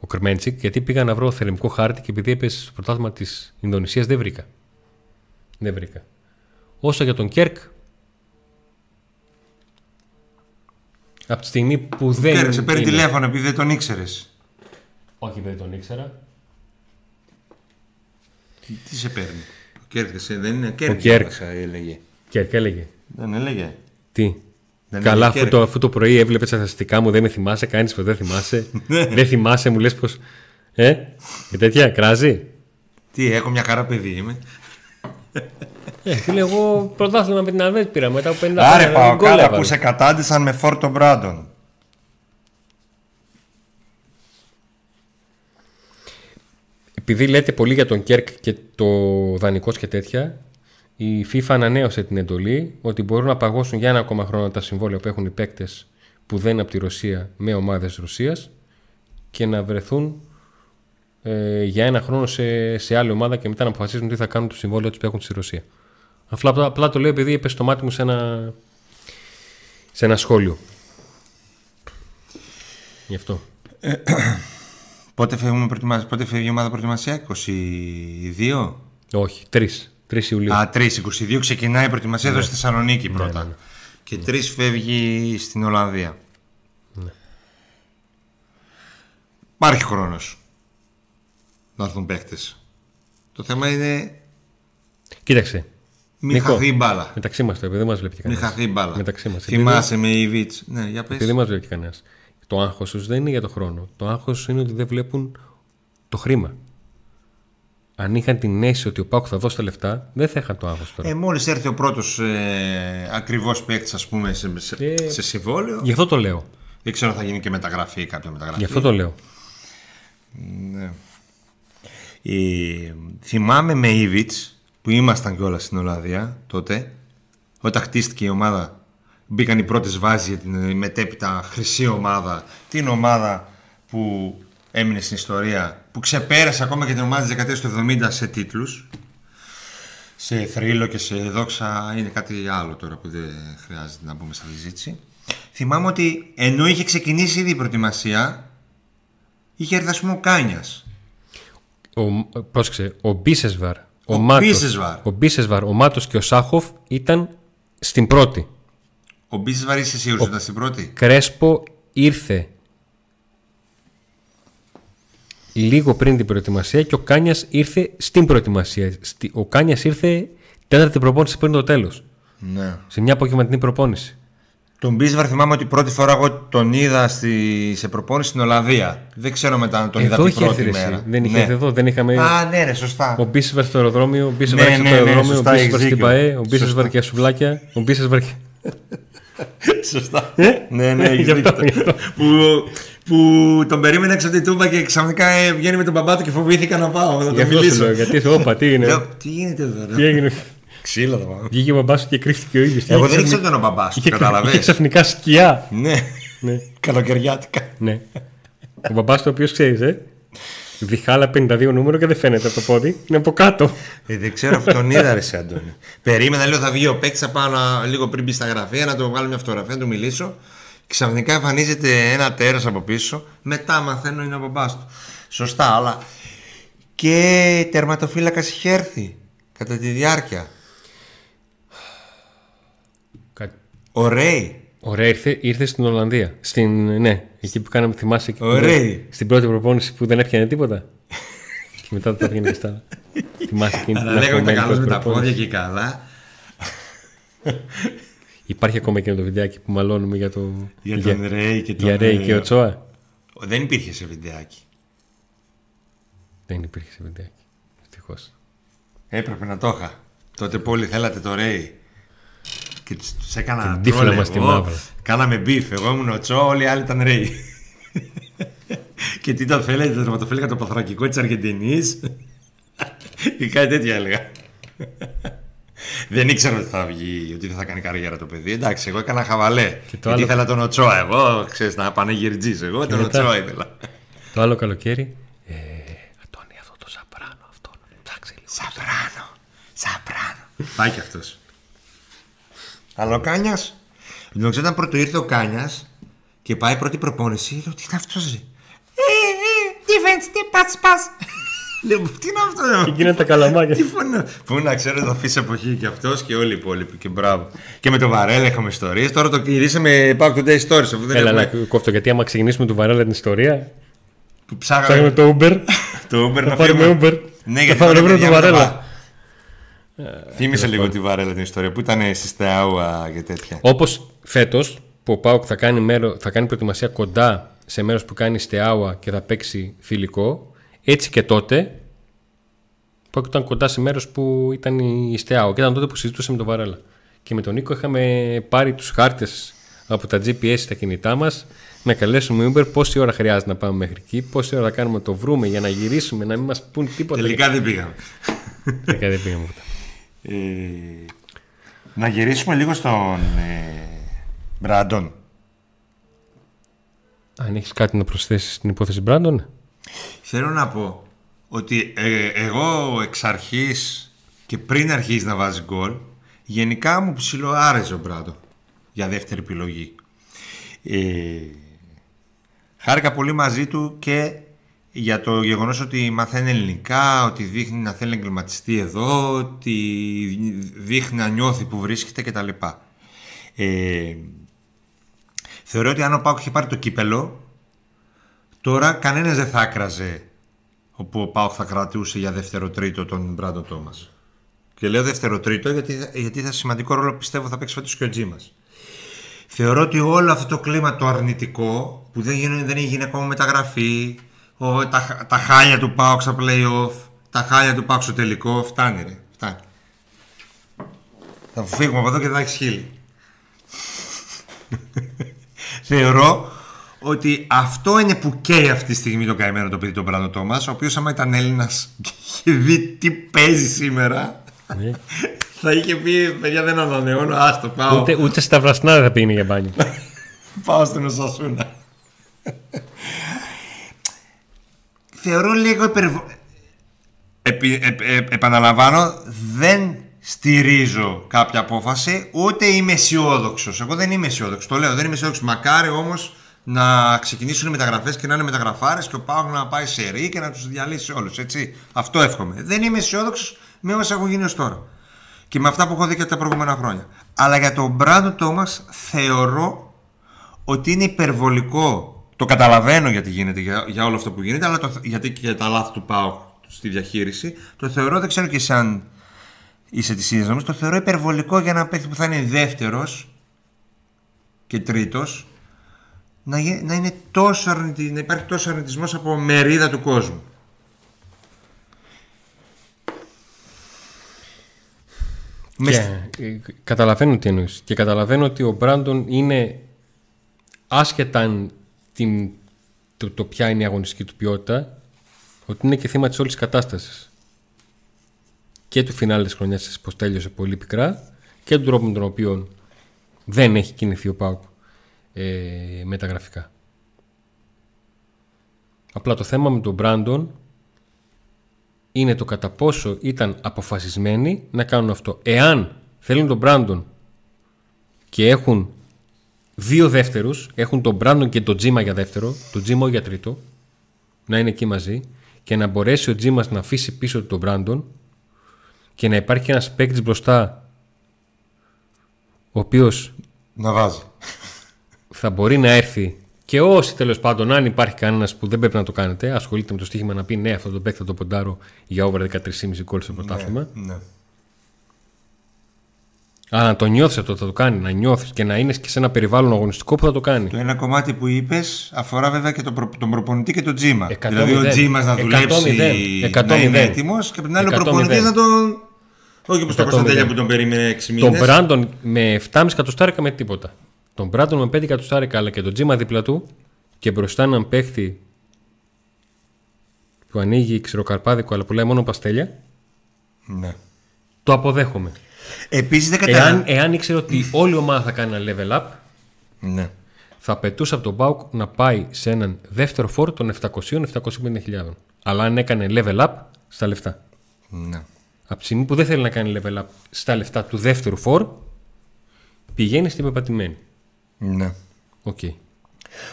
ο Κρμέντσικ γιατί πήγα να βρω θερμικό χάρτη και επειδή έπεσε στο πρωτάθλημα της Ινδονησίας δεν βρήκα. Δεν βρήκα. Όσο για τον Κέρκ. Από τη στιγμή που δεν. Κέρδε, σε παίρνει είναι- τηλέφωνο επειδή δεν τον ήξερες. Όχι, δεν τον ήξερα. Τι, τι σε παίρνει; Ο Κέρκ, εσύ, δεν είναι Κέρκ. Κέρκ. μέσα, έλεγε. Κέρκ έλεγε. Δεν έλεγε. Τι; Δεν Καλά, έλεγε αφού Κέρκ. το, αφού το πρωί έβλεπε τα στατιστικά μου, δεν με θυμάσαι, κάνεις πω δεν θυμάσαι. δεν θυμάσαι, μου λες πω. Ε, και τέτοια, κράζει. Τι, έχω μια χαρά παιδί είμαι. Ε, φίλε, εγώ πρωτάθλημα με την Αβέτ πήρα μετά από 50 Άρε χρόνια, πάω γκολ καλά έβαλα. που σε κατάντησαν με φόρτο Μπράντον. Επειδή λέτε πολύ για τον Κέρκ και το δανεικό και τέτοια, η FIFA ανανέωσε την εντολή ότι μπορούν να παγώσουν για ένα ακόμα χρόνο τα συμβόλαια που έχουν οι παίκτες που δεν είναι από τη Ρωσία με ομάδες Ρωσίας και να βρεθούν ε, για ένα χρόνο σε, σε άλλη ομάδα και μετά να αποφασίσουν τι θα κάνουν το συμβόλαιο τους που έχουν στη Ρωσία. Απλά, απλά, απλά το λέω επειδή έπεσε το μάτι μου σε ένα, σε ένα σχόλιο. Γι' αυτό. Πότε, φεύγουμε προετοιμασία, πότε φεύγει η ομάδα προετοιμασία, 22. Όχι, 3. 3 Ιουλίου. Α, 3, 22 ξεκινάει η προετοιμασία εδώ στη Θεσσαλονίκη πρώτα. Και 3 φεύγει στην Ολλανδία. Υπάρχει χρόνος να έρθουν παίχτες. Το θέμα είναι Κοίταξε. μην Νίκο, χαθεί η μπάλα. Μεταξύ μας το, επειδή δεν μας βλέπει Μην κανένας. χαθεί η μπάλα. Μεταξύ μας. Θυμάσαι με η Βίτς. Ναι, για πες. Επειδή δεν μας βλέπει κανένας. Το άγχος τους δεν είναι για το χρόνο. Το άγχος είναι ότι δεν βλέπουν το χρήμα. Αν είχαν την αίσθηση ότι ο Πάκου θα δώσει τα λεφτά, δεν θα είχαν το άγχος τώρα. Ε, μόλις έρθει ο πρώτος ε, ακριβώς παίκτης ας πούμε σε, σε, Ε, σε συμβόλαιο Γι' αυτό το λέω. δεν ξέρω αν θα γίνει και μεταγραφή ή κάποια μεταγραφή Γι' αυτό το λέω. Ε, θυμάμαι με Ήβιτς που ήμασταν κιόλας στην Ολλανδία τότε όταν χτίστηκε η ομάδα μπήκαν οι πρώτες βάσεις για την μετέπειτα χρυσή ομάδα. Την ομάδα που έμεινε στην ιστορία που ξεπέρασε ακόμα και την ομάδα της δεκαετίας του 70 σε τίτλους. Σε θρύλο και σε δόξα είναι κάτι άλλο τώρα που δεν χρειάζεται να μπούμε στα συζήτηση. Θυμάμαι ότι ενώ είχε ξεκινήσει ήδη η προετοιμασία είχε έρθει ας πούμε ο Κάνιας. Ο, πρόσεξε, ο Μπίσεσβαρ, ο, Ο Μάτος, Μπίσεσβαρ. ο Μπίσεσβαρ, ο Μάτος και ο Σάχοφ ήταν στην πρώτη. Ο Μπίσης Βαρύσης σίγουρος ήταν στην πρώτη. Κρέσπο ήρθε λίγο πριν την προετοιμασία και ο Κάνιας ήρθε στην προετοιμασία. Στη- Ο Κάνιας ήρθε τέταρτη προπόνηση πριν το τέλος. Ναι. Σε μια απογευματινή προπόνηση. Τον Μπίσβαρ θυμάμαι ότι πρώτη φορά εγώ τον είδα στη, σε προπόνηση στην Ολλανδία. Δεν ξέρω μετά αν τον είδα Εδώ από την είχε έρθει πρώτη ρε εσύ. μέρα. Δεν είχε ναι. έρθει εδώ, δεν είχαμε... Α, ναι, ρε, σωστά. Ο Μπίσεσβαρ στο αεροδρόμιο, ο Μπίσεσβαρ Ναι, στο ναι, ναι, αεροδρόμιο, ο σωστά, Μπίσεσβαρ έχεις στην δίκιο. ΠαΕ, ο Μπίσεσβαρ Σωστά. και σουβλάκια, ο Μπίσεσβαρ και... σωστά. ναι, ναι, έχεις *laughs* Γι' αυτό, δίκιο. γι' αυτό. που, που τον περίμενε έξω από την τούμπα και ξαφνικά ε, βγαίνει με τον μπαμπά του και φοβήθηκα να πάω να Γι' τον αυτό σου μιλήσω. λέω, γιατί όπα, τι είναι; Λέω, τι γίνεται εδώ, Τι ρε. έγινε; Ξύλα θα πάω. Βγήκε ο μπαμπάς σου και κρύφτηκε ο ίδιος. Εγώ Είχε δεν ήξερα ξαφνικά- ότι ήταν ο μπαμπάς του, είχε- Είχε καταλαβες; ξαφνικά σκιά. Ναι, Ναι. *laughs* καλοκαιριάτικα. Ναι. Ο μπαμπάς του, ο οποίος ξέρεις, ε; Διχάλα 52 νούμερο και δεν φαίνεται από το πόδι. Είναι από κάτω. Ε, δεν ξέρω αυτό τον είδα ρε σε Αντώνη. Περίμενα λέω θα βγει ο παίκτης, θα πάω να- λίγο πριν μπει στα γραφεία να του βγάλω μια φωτογραφία, να του μιλήσω. Ξαφνικά εμφανίζεται ένα τέρας από πίσω. Μετά μαθαίνω είναι ο μπαμπάς του. Σωστά, αλλά και τερματοφύλακας είχε έρθει κατά τη διάρκεια. Κα- Ωραίοι. Ωραία, ήρθε, ήρθε στην Ολλανδία. Στην, ναι, εκεί που κάναμε, θυμάσαι. εκεί που Ωραία. δεν- Στην πρώτη προπόνηση που δεν έπιανε τίποτα. *laughs* και μετά τα έπιανε και στα. θυμάσαι εκείνη την Αλλά λέγαμε τα αγχωμένη καλά με πρώτη τα προπόνηση. πόδια και καλά. Υπάρχει ακόμα εκείνο το βιντεάκι που μαλώνουμε για το. Για τον Ρέι και τον. για Ρέι και ε, ο Τσόα. Δεν υπήρχε σε βιντεάκι. Δεν υπήρχε σε βιντεάκι. Ευτυχώς. Έπρεπε να το είχα. Τότε που όλοι θέλατε το Ρέι. Και τους, τους έκανα Την τύφλα τρόλε μας τη εγώ. μαύρα. Κάναμε μπιφ. Εγώ ήμουν ο Τσό, όλοι οι άλλοι ήταν Ρέι. *laughs* και τι το θέλετε, το τερματοφύλακα το παθρακικό της Αργεντινής. *laughs* ή κάτι τέτοια έλεγα. *laughs* δεν ήξερα ότι θα βγει, ότι δεν θα κάνει καριέρα το παιδί. Εντάξει, εγώ έκανα χαβαλέ. Και το Γιατί άλλο- ήθελα τον Οτσόα. Εγώ, ξέρεις, να πανεγυρτζή. Εγώ τον μετά- Οτσόα ήθελα. Το άλλο καλοκαίρι. Ε, Αντώνη, αυτό το σαπράνο, αυτό να το ψάξει λίγο. Σαπράνο. Σαπράνο. Πάει κι αυτός. Αλλά ο Κάνιας. Νομίζω όταν πρώτο ήρθε ο Κάνιας και πάει πρώτη προπόνηση, λέω τι είναι αυτός. Ζε. Ε, ε, defense, τι πας, πας. *laughs* Λέω τι είναι αυτό. Και γίνανε τα καλαμάκια. Τι φωνά. Πού να ξέρω, θα αφήσει εποχή και αυτός και όλοι οι υπόλοιποι. Και μπράβο. Και με τον Βαρέλα είχαμε ιστορίες. Τώρα το γυρίσαμε Back to Day Stories. Αφού δεν Έλα να έχουμε... κόφτω γιατί άμα ξεκινήσουμε του Βαρέλα την ιστορία. Που Ψάχνουμε ψάγαμε το Uber. *laughs* το Uber Θα να πάρουμε φύγουμε. Uber. Ναι, Θα γιατί πάμε να τώρα βρούμε τον παιδιά Βαρέλα. Μετά. Θύμισε λίγο τη Βαρέλα την ιστορία που ήταν στη Στεάουα και τέτοια. Όπως φέτος που ο Πάουκ θα κάνει, μέρο, θα κάνει προετοιμασία κοντά σε μέρος που κάνει στεάουα και θα παίξει φιλικό, έτσι και τότε. Ο Πάουκ ήταν κοντά σε μέρος που ήταν η στεάουα και ήταν τότε που συζητούσαμε με τον Βαρέλα. Και με τον Νίκο είχαμε πάρει τους χάρτες από τα GPS στα κινητά μας να καλέσουμε Uber πόση ώρα χρειάζεται να πάμε μέχρι εκεί, πόση ώρα θα κάνουμε να το βρούμε για να γυρίσουμε, να μην μας πούν τίποτα. Τελικά δεν πήγαμε. Τελικά δεν πήγαμε ούτε. Ε, να γυρίσουμε λίγο στον ε, Μπράντον. Αν έχεις κάτι να προσθέσεις στην υπόθεση Μπράντον. Θέλω να πω ότι ε, εγώ εξ αρχής και πριν αρχίσεις να βάζεις γκολ γενικά μου ψηλό άρεσε ο Μπράντον για δεύτερη επιλογή. Ε, χάρηκα πολύ μαζί του και για το γεγονός ότι μαθαίνει ελληνικά, ότι δείχνει να θέλει να εγκληματιστεί εδώ, ότι δείχνει να νιώθει που βρίσκεται κτλ. Ε, θεωρώ ότι αν ο ΠΑΟΚ είχε πάρει το κύπελο, τώρα κανένας δεν θα έκραζε που ο ΠΑΟΚ θα κρατούσε για δεύτερο-τρίτο τον Μπράντον Τόμας. Και λέω δεύτερο-τρίτο γιατί, γιατί θα σημαντικό ρόλο πιστεύω θα παίξει φέτος και ο Τζίμας. Θεωρώ ότι όλο αυτό το κλίμα το αρνητικό που δεν, γίνει, δεν έγινε ακόμα μεταγραφή, ο, τα, τα χάλια του ΠΑΟΚ στα playoff, τα χάλια του ΠΑΟΚ στο τελικό, φτάνει ρε. Φτάνει. Θα φύγουμε από εδώ και δεν θα έχεις χείλη. *laughs* Θεωρώ ότι αυτό είναι που καίει αυτή τη στιγμή το καημένο το παιδί τον Μπράντο Τόμας, ο οποίος άμα ήταν Έλληνας *laughs* και είχε δει τι παίζει σήμερα, Ναι. *laughs* θα είχε πει: Παιδιά, δεν ανανεώνω, άστο πάω. Ούτε, ούτε στα βρασνά δεν θα πήγαινε για μπάνιο. Πάω στην Οσασούνα. Θεωρώ λίγο υπερβο... Επι, επ- επ- επαναλαμβάνω, δεν στηρίζω κάποια απόφαση, ούτε είμαι αισιόδοξος. Εγώ δεν είμαι αισιόδοξος. Το λέω, δεν είμαι αισιόδοξος. Μακάρι όμως να ξεκινήσουν οι μεταγραφές και να είναι μεταγραφάρες και ο Πάογ να πάει σε ρί και να τους διαλύσει όλους. Αυτό εύχομαι. Δεν είμαι αισιόδοξος με όσα έχουν γίνει ως τώρα. Και με αυτά που έχω δει και τα προηγούμενα χρόνια. Αλλά για τον Μπράντο Τόμας θεωρώ ότι είναι υπερβολικό. Το καταλαβαίνω γιατί γίνεται, για, για όλο αυτό που γίνεται, αλλά το, γιατί και για τα λάθη του πάω στη διαχείριση. Το θεωρώ, δεν ξέρω και σαν είσαι της ίδιας νομίζω, το θεωρώ υπερβολικό για ένα παίκτη που θα είναι δεύτερος και τρίτος να, γι- να, είναι τόσο αρνητι, να υπάρχει τόσο αρνητισμός από μερίδα του κόσμου. Με Και, σ- ε, καταλαβαίνω τι εννοείς. Και καταλαβαίνω ότι ο Μπράντον είναι άσχετα αν την, το, το ποια είναι η αγωνιστική του ποιότητα, ότι είναι και θύμα της όλης της κατάστασης. Και του φινάλε της χρονιάς που τέλειωσε πολύ πικρά και του τρόπου με τον οποίο δεν έχει κινηθεί ο Πάουκ ε, μεταγραφικά. Απλά το θέμα με τον Μπράντον είναι το κατά πόσο ήταν αποφασισμένοι να κάνουν αυτό. Εάν θέλουν τον Μπράντον και έχουν δύο δεύτερους, έχουν τον Μπράντον και τον Τζίμα για δεύτερο, τον Τζίμα όχι για τρίτο, να είναι εκεί μαζί και να μπορέσει ο Τζίμας να αφήσει πίσω του τον Μπράντον και να υπάρχει ένας παίκτης μπροστά ο οποίος να βάζει. θα μπορεί να έρθει και όσοι τέλος πάντων, αν υπάρχει κανένας που δεν πρέπει να το κάνετε, ασχολείται με το στοίχημα να πει ναι, αυτό το παίκτη θα το ποντάρω για over 13,5 γκολ στο πρωτάθλημα. Ναι. Αλλά να το νιώθεις αυτό, θα το κάνει. Να νιώθεις και να είναι και σε ένα περιβάλλον αγωνιστικό που θα το κάνει. Το ένα κομμάτι που είπες αφορά βέβαια και τον, προ, τον προπονητή και τον Τζίμα. Εκατό δηλαδή ο μηδέν. Τζίμας να Εκατό δουλέψει μηδέν. Εκατό να είναι μηδέν. έτοιμος και από την άλλη ο Εκατό προπονητής μηδέν. να τον, Όχι όπως το 100 Κωνσταντέλια μηδέν. που τον περίμενε 6 Τον μήνες. Μπράντον με 7,5 εκατοστάρικα με τίποτα. Τον Μπράντον με 5 εκατοστάρικα αλλά και τον Τζίμα δίπλα του και μπροστά έναν παίχτη που ανοίγει ξηροκαρπάδικο αλλά πουλάει μόνο παστέλια. Ναι. Το αποδέχομαι. Επίσης δεν Εάν, καταλαβαίνω. εάν ήξερε ότι όλη η ομάδα θα κάνει ένα level up, Ναι. θα πετούσε από τον ΠΑΟΚ να πάει σε έναν δεύτερο φορ των 700-750 χιλιάδων. Αλλά αν έκανε level up στα λεφτά. ναι. Από τη στιγμή που δεν θέλει να κάνει level up στα λεφτά του δεύτερου φορ, πηγαίνει στην πεπατημένη. ναι. Οκ.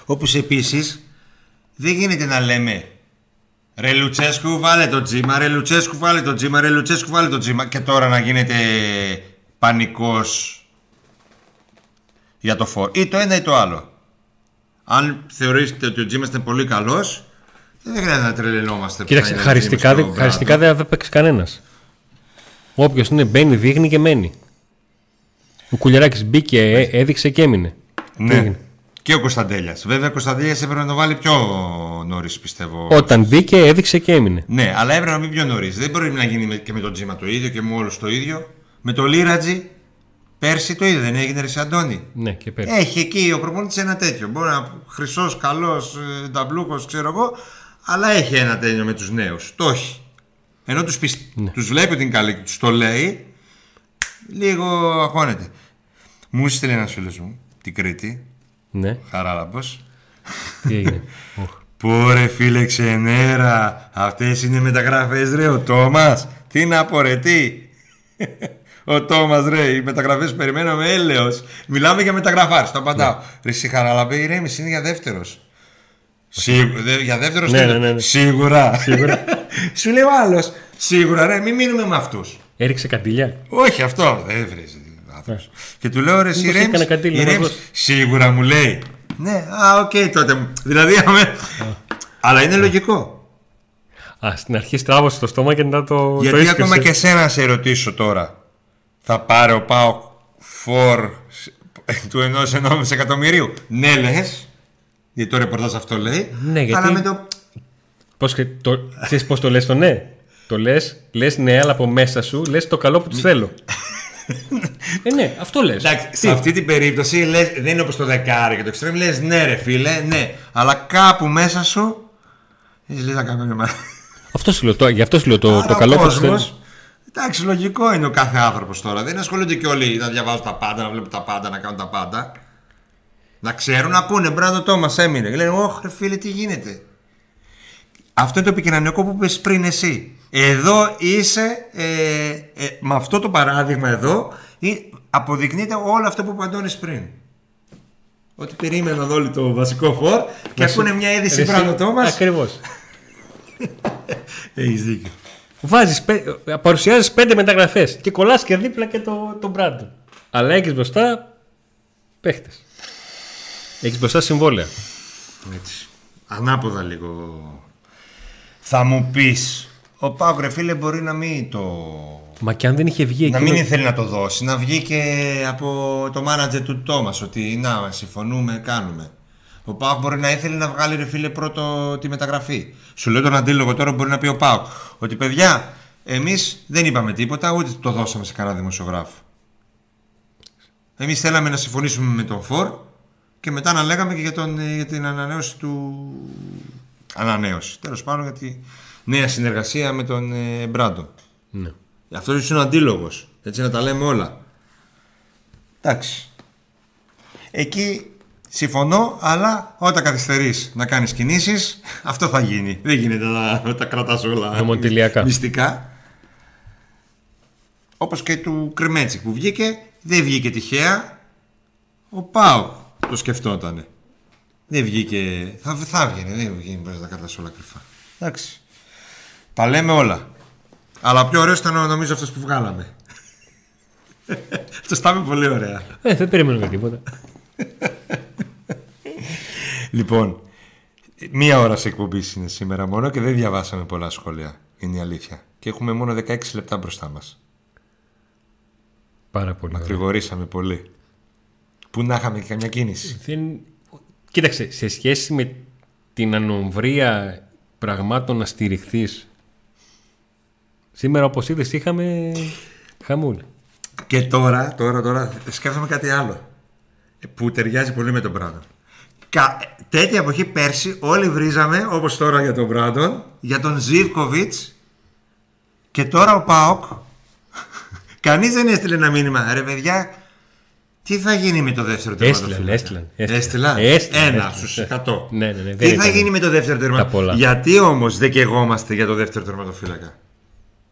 Όπως επίσης δεν γίνεται να λέμε Ρε Λουτσέσκου βάλε το τζίμα, ρε Λουτσέσκου βάλε το τζίμα, ρε Λουτσέσκου βάλε το τζίμα και τώρα να γίνεται πανικός για το φόρ. Ή το ένα ή το άλλο. Αν θεωρήσετε ότι ο τζίμας είναι πολύ καλός δεν χρειάζεται να τρελαινόμαστε. που Κοίταξε, θα είναι χαριστικά, Τζίμας και δεν- ο χαριστικά Μπράντον. δεν θα παίξει κανένας. Όποιος είναι μπαίνει, δείχνει και μένει. Ο Κουλιαράκης μπήκε, ε, έδειξε και έμεινε. Τι Ναι. Έγινε; Και ο Κωνσταντέλιας. Βέβαια ο Κωνσταντέλιας έπρεπε να το βάλει πιο νωρίς πιστεύω. Όταν μπήκε, έδειξε και έμεινε. Ναι, αλλά έπρεπε να μπει πιο νωρίς. Δεν μπορεί να γίνει με- και με τον Τζίμα το ίδιο και με όλους το ίδιο. Με το Λίρατζι πέρσι το ίδιο δεν έγινε, Ρε Αντώνη. Ναι, και πέρα. Έχει εκεί ο προπονητής ένα τέτοιο. Μπορεί να χρυσός, καλός, νταμπλούκο, ξέρω εγώ, αλλά έχει ένα τέτοιο με τους νέους. Το έχει. Ενώ τους Ναι. τους βλέπει ότι είναι καλή και τους το λέει, λίγο αγχώνεται. Μου στείλε ένας φίλος μου, την Κρήτη, Ναι, Χαράλαμπος. τι έγινε; Οχ. Πω ρε φίλε ξενέρα, αυτές είναι μεταγραφές ρε ο Τόμας. Τι να πω ρε, τι; *laughs* Ο Τόμας ρε, οι μεταγραφές που περιμένω με έλεος. Μιλάμε για μεταγραφάρες, το απαντάω. Ναι. Ρε εσύ χαραλαμπέ, ηρέμηση είναι για δεύτερος. Σίγουρα, δε- για δεύτερος Ναι, τι- ναι, ναι, ναι. Σίγουρα. Σίγουρα. *laughs* Σου λέει ο άλλος, σίγουρα ρε, μην μείνουμε με αυτούς. Έριξε καντήλια; Όχι αυτό, δεν βρίζει άνθρωπος. Και του λέω ρε εσύ Ναι. Μήπως έκανε ηρέμησε, κατήλιο να ηρέμησε. δώσει. Σίγουρα μου λέει. Ναι, α, οκ τότε. Δηλαδή, αμε... Αλλά είναι λογικό. Α, στην αρχή στράβωσε το στόμα και μετά το. Γιατί το ίσκεψε. ακόμα και εσένα να σε ρωτήσω τώρα. Θα πάρει ο Πάο φορ του ενός ενόμιση εκατομμυρίου. Ναι, λες. Γιατί το ρεπορτάζ αυτό λέει. Ναι, γιατί- Αλλά με το. Πώς, και το, ξέρεις πώς το λες το ναι; Το λες, λες ναι, αλλά από μέσα σου λες το καλό που τους θέλω. Ε, ναι, αυτό λες. Εντάξει, Τι; σε αυτή την περίπτωση λες, δεν είναι όπως το δεκάρι και το εξτρέμ. Λες ναι, ρε φίλε, ναι. Αλλά κάπου μέσα σου. Εσύ λες να κάνω μια μάνα. Αυτό σου λέω, το, γι' αυτό σου λέω το, Άρα το ο καλό που τους κόσμος- θέλω. Εντάξει, λογικό είναι ο κάθε άνθρωπος τώρα. Δεν ασχολούνται και όλοι να διαβάζουν τα πάντα, να βλέπουν τα πάντα, να κάνουν τα πάντα. Να ξέρουν, να ακούνε. Μπράντο Τόμας έμεινε. Και λένε, Ωχ, ρε φίλε, τι γίνεται. Αυτό είναι το επικοινωνιακό που είπες πριν εσύ. Εδώ είσαι, ε, ε, με αυτό το παράδειγμα εδώ, ε, αποδεικνύεται όλο αυτό που είπα Αντώνης πριν. Ότι περίμεναν όλοι το βασικό φορ και Να σου- ακούνε μια είδηση Ρε, εσύ- Μπράντο Τόμας. Ακριβώς. *laughs* Έχεις δίκιο. Βάζεις, πέ- παρουσιάζεις πέντε μεταγραφές και κολλάς και δίπλα και το, το brand. Αλλά έχεις μπροστά παίχτες. Έχεις μπροστά συμβόλαια. Έτσι. Ανάποδα λίγο. Θα μου πεις, ο Πάοκ ρε φίλε μπορεί να μην το... Μα και αν δεν είχε βγει Να εκείνο... μην ήθελε να το δώσει, να βγει και από το μάνατζερ του Τόμας ότι να συμφωνούμε, κάνουμε. Ο Πάοκ μπορεί να ήθελε να βγάλει ρε φίλε πρώτο τη μεταγραφή. Σου λέω τον αντίλογο τώρα μπορεί να πει ο Πάοκ ότι παιδιά εμείς δεν είπαμε τίποτα ούτε το δώσαμε σε κανένα δημοσιογράφο. Εμείς θέλαμε να συμφωνήσουμε με τον Φορ και μετά να λέγαμε και για, τον, ε, για την ανανέωση του... Ανανέωση. Τέλος πάντων για τη νέα συνεργασία με τον ε, Μπράντο. Ναι. Αυτός είναι ο αντίλογος. Έτσι να τα λέμε όλα. Εντάξει. Εκεί συμφωνώ, αλλά όταν καθυστερείς να κάνεις κινήσεις, *laughs* αυτό θα γίνει. Δεν γίνεται να *laughs* τα κρατάς όλα Νομοτελειακά. μυστικά. Όπως και του Κρεμέτσικ που βγήκε, δεν βγήκε τυχαία. Ο Πάου το σκεφτότανε. Δεν βγήκε. Θα, θα βγαίνει, δεν βγαίνει. Μπορείς να τα κρατάς όλα κρυφά. Εντάξει. Τα λέμε όλα. Αλλά πιο ωραίος ήταν νομίζω αυτός που βγάλαμε. αυτός τα είπε πολύ ωραία. Ε, δεν περιμένουμε τίποτα. Λοιπόν, μία ώρα σε εκπομπής είναι σήμερα μόνο και δεν διαβάσαμε πολλά σχόλια. Είναι η αλήθεια. Και έχουμε μόνο 16 λεπτά μπροστά μας. Πάρα πολύ. ωραία. Μακρηγορήσαμε πολύ. Πού να είχαμε και καμιά κίνηση; Δεν... Κοίταξε, σε σχέση με την ανομβρία πραγμάτων να στηριχθείς. Σήμερα, όπως είδες, είχαμε. Χαμούλη. Και τώρα, τώρα, τώρα σκέφτομαι κάτι άλλο που ταιριάζει πολύ με τον Μπράντον. Κα... Τέτοια εποχή πέρσι όλοι βρίζαμε, όπως τώρα για τον Μπράντον, για τον Ζίβκοβιτς και τώρα ο Πάοκ. *laughs* Κανείς δεν έστειλε ένα μήνυμα. Ρε παιδιά, τι θα γίνει με το δεύτερο Έστειλαν, τερματοφύλακα. έστειλαν, Έστειλαν. έστειλαν. Ένα Έστειλαν. στους 100. Ναι, ναι, ναι, δεν Τι θα ήταν γίνει με το δεύτερο τα πολλά. τερματοφύλακα. Γιατί όμως δεν καιγόμαστε για το δεύτερο τερματοφύλακα;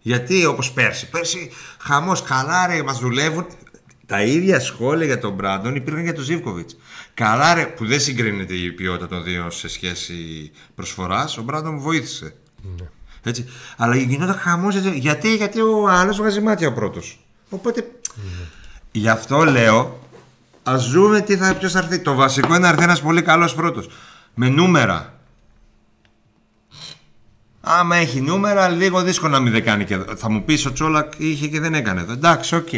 Γιατί όπως πέρσι. Πέρσι χαμός, καλά ρε, μας δουλεύουν. Τα ίδια σχόλια για τον Μπράντον υπήρχαν για τον Ζήβκοβιτ. Καλά ρε, που δεν συγκρίνεται η ποιότητα των δύο σε σχέση προσφοράς. Ο Μπράντον βοήθησε. Ναι. Έτσι. Αλλά γινόταν χαμός. Γιατί, γιατί ο άλλος βγάζει μάτια ο πρώτος. Οπότε. Γι' αυτό λέω, ας δούμε τι θα, ποιος θα έρθει. Το βασικό είναι να έρθει ένας πολύ καλός πρώτος. Με νούμερα. Άμα έχει νούμερα, λίγο δύσκολο να μην δεν κάνει και εδώ. Θα μου πεις ο Τσόλακ είχε και δεν έκανε εδώ. Εντάξει, οκ.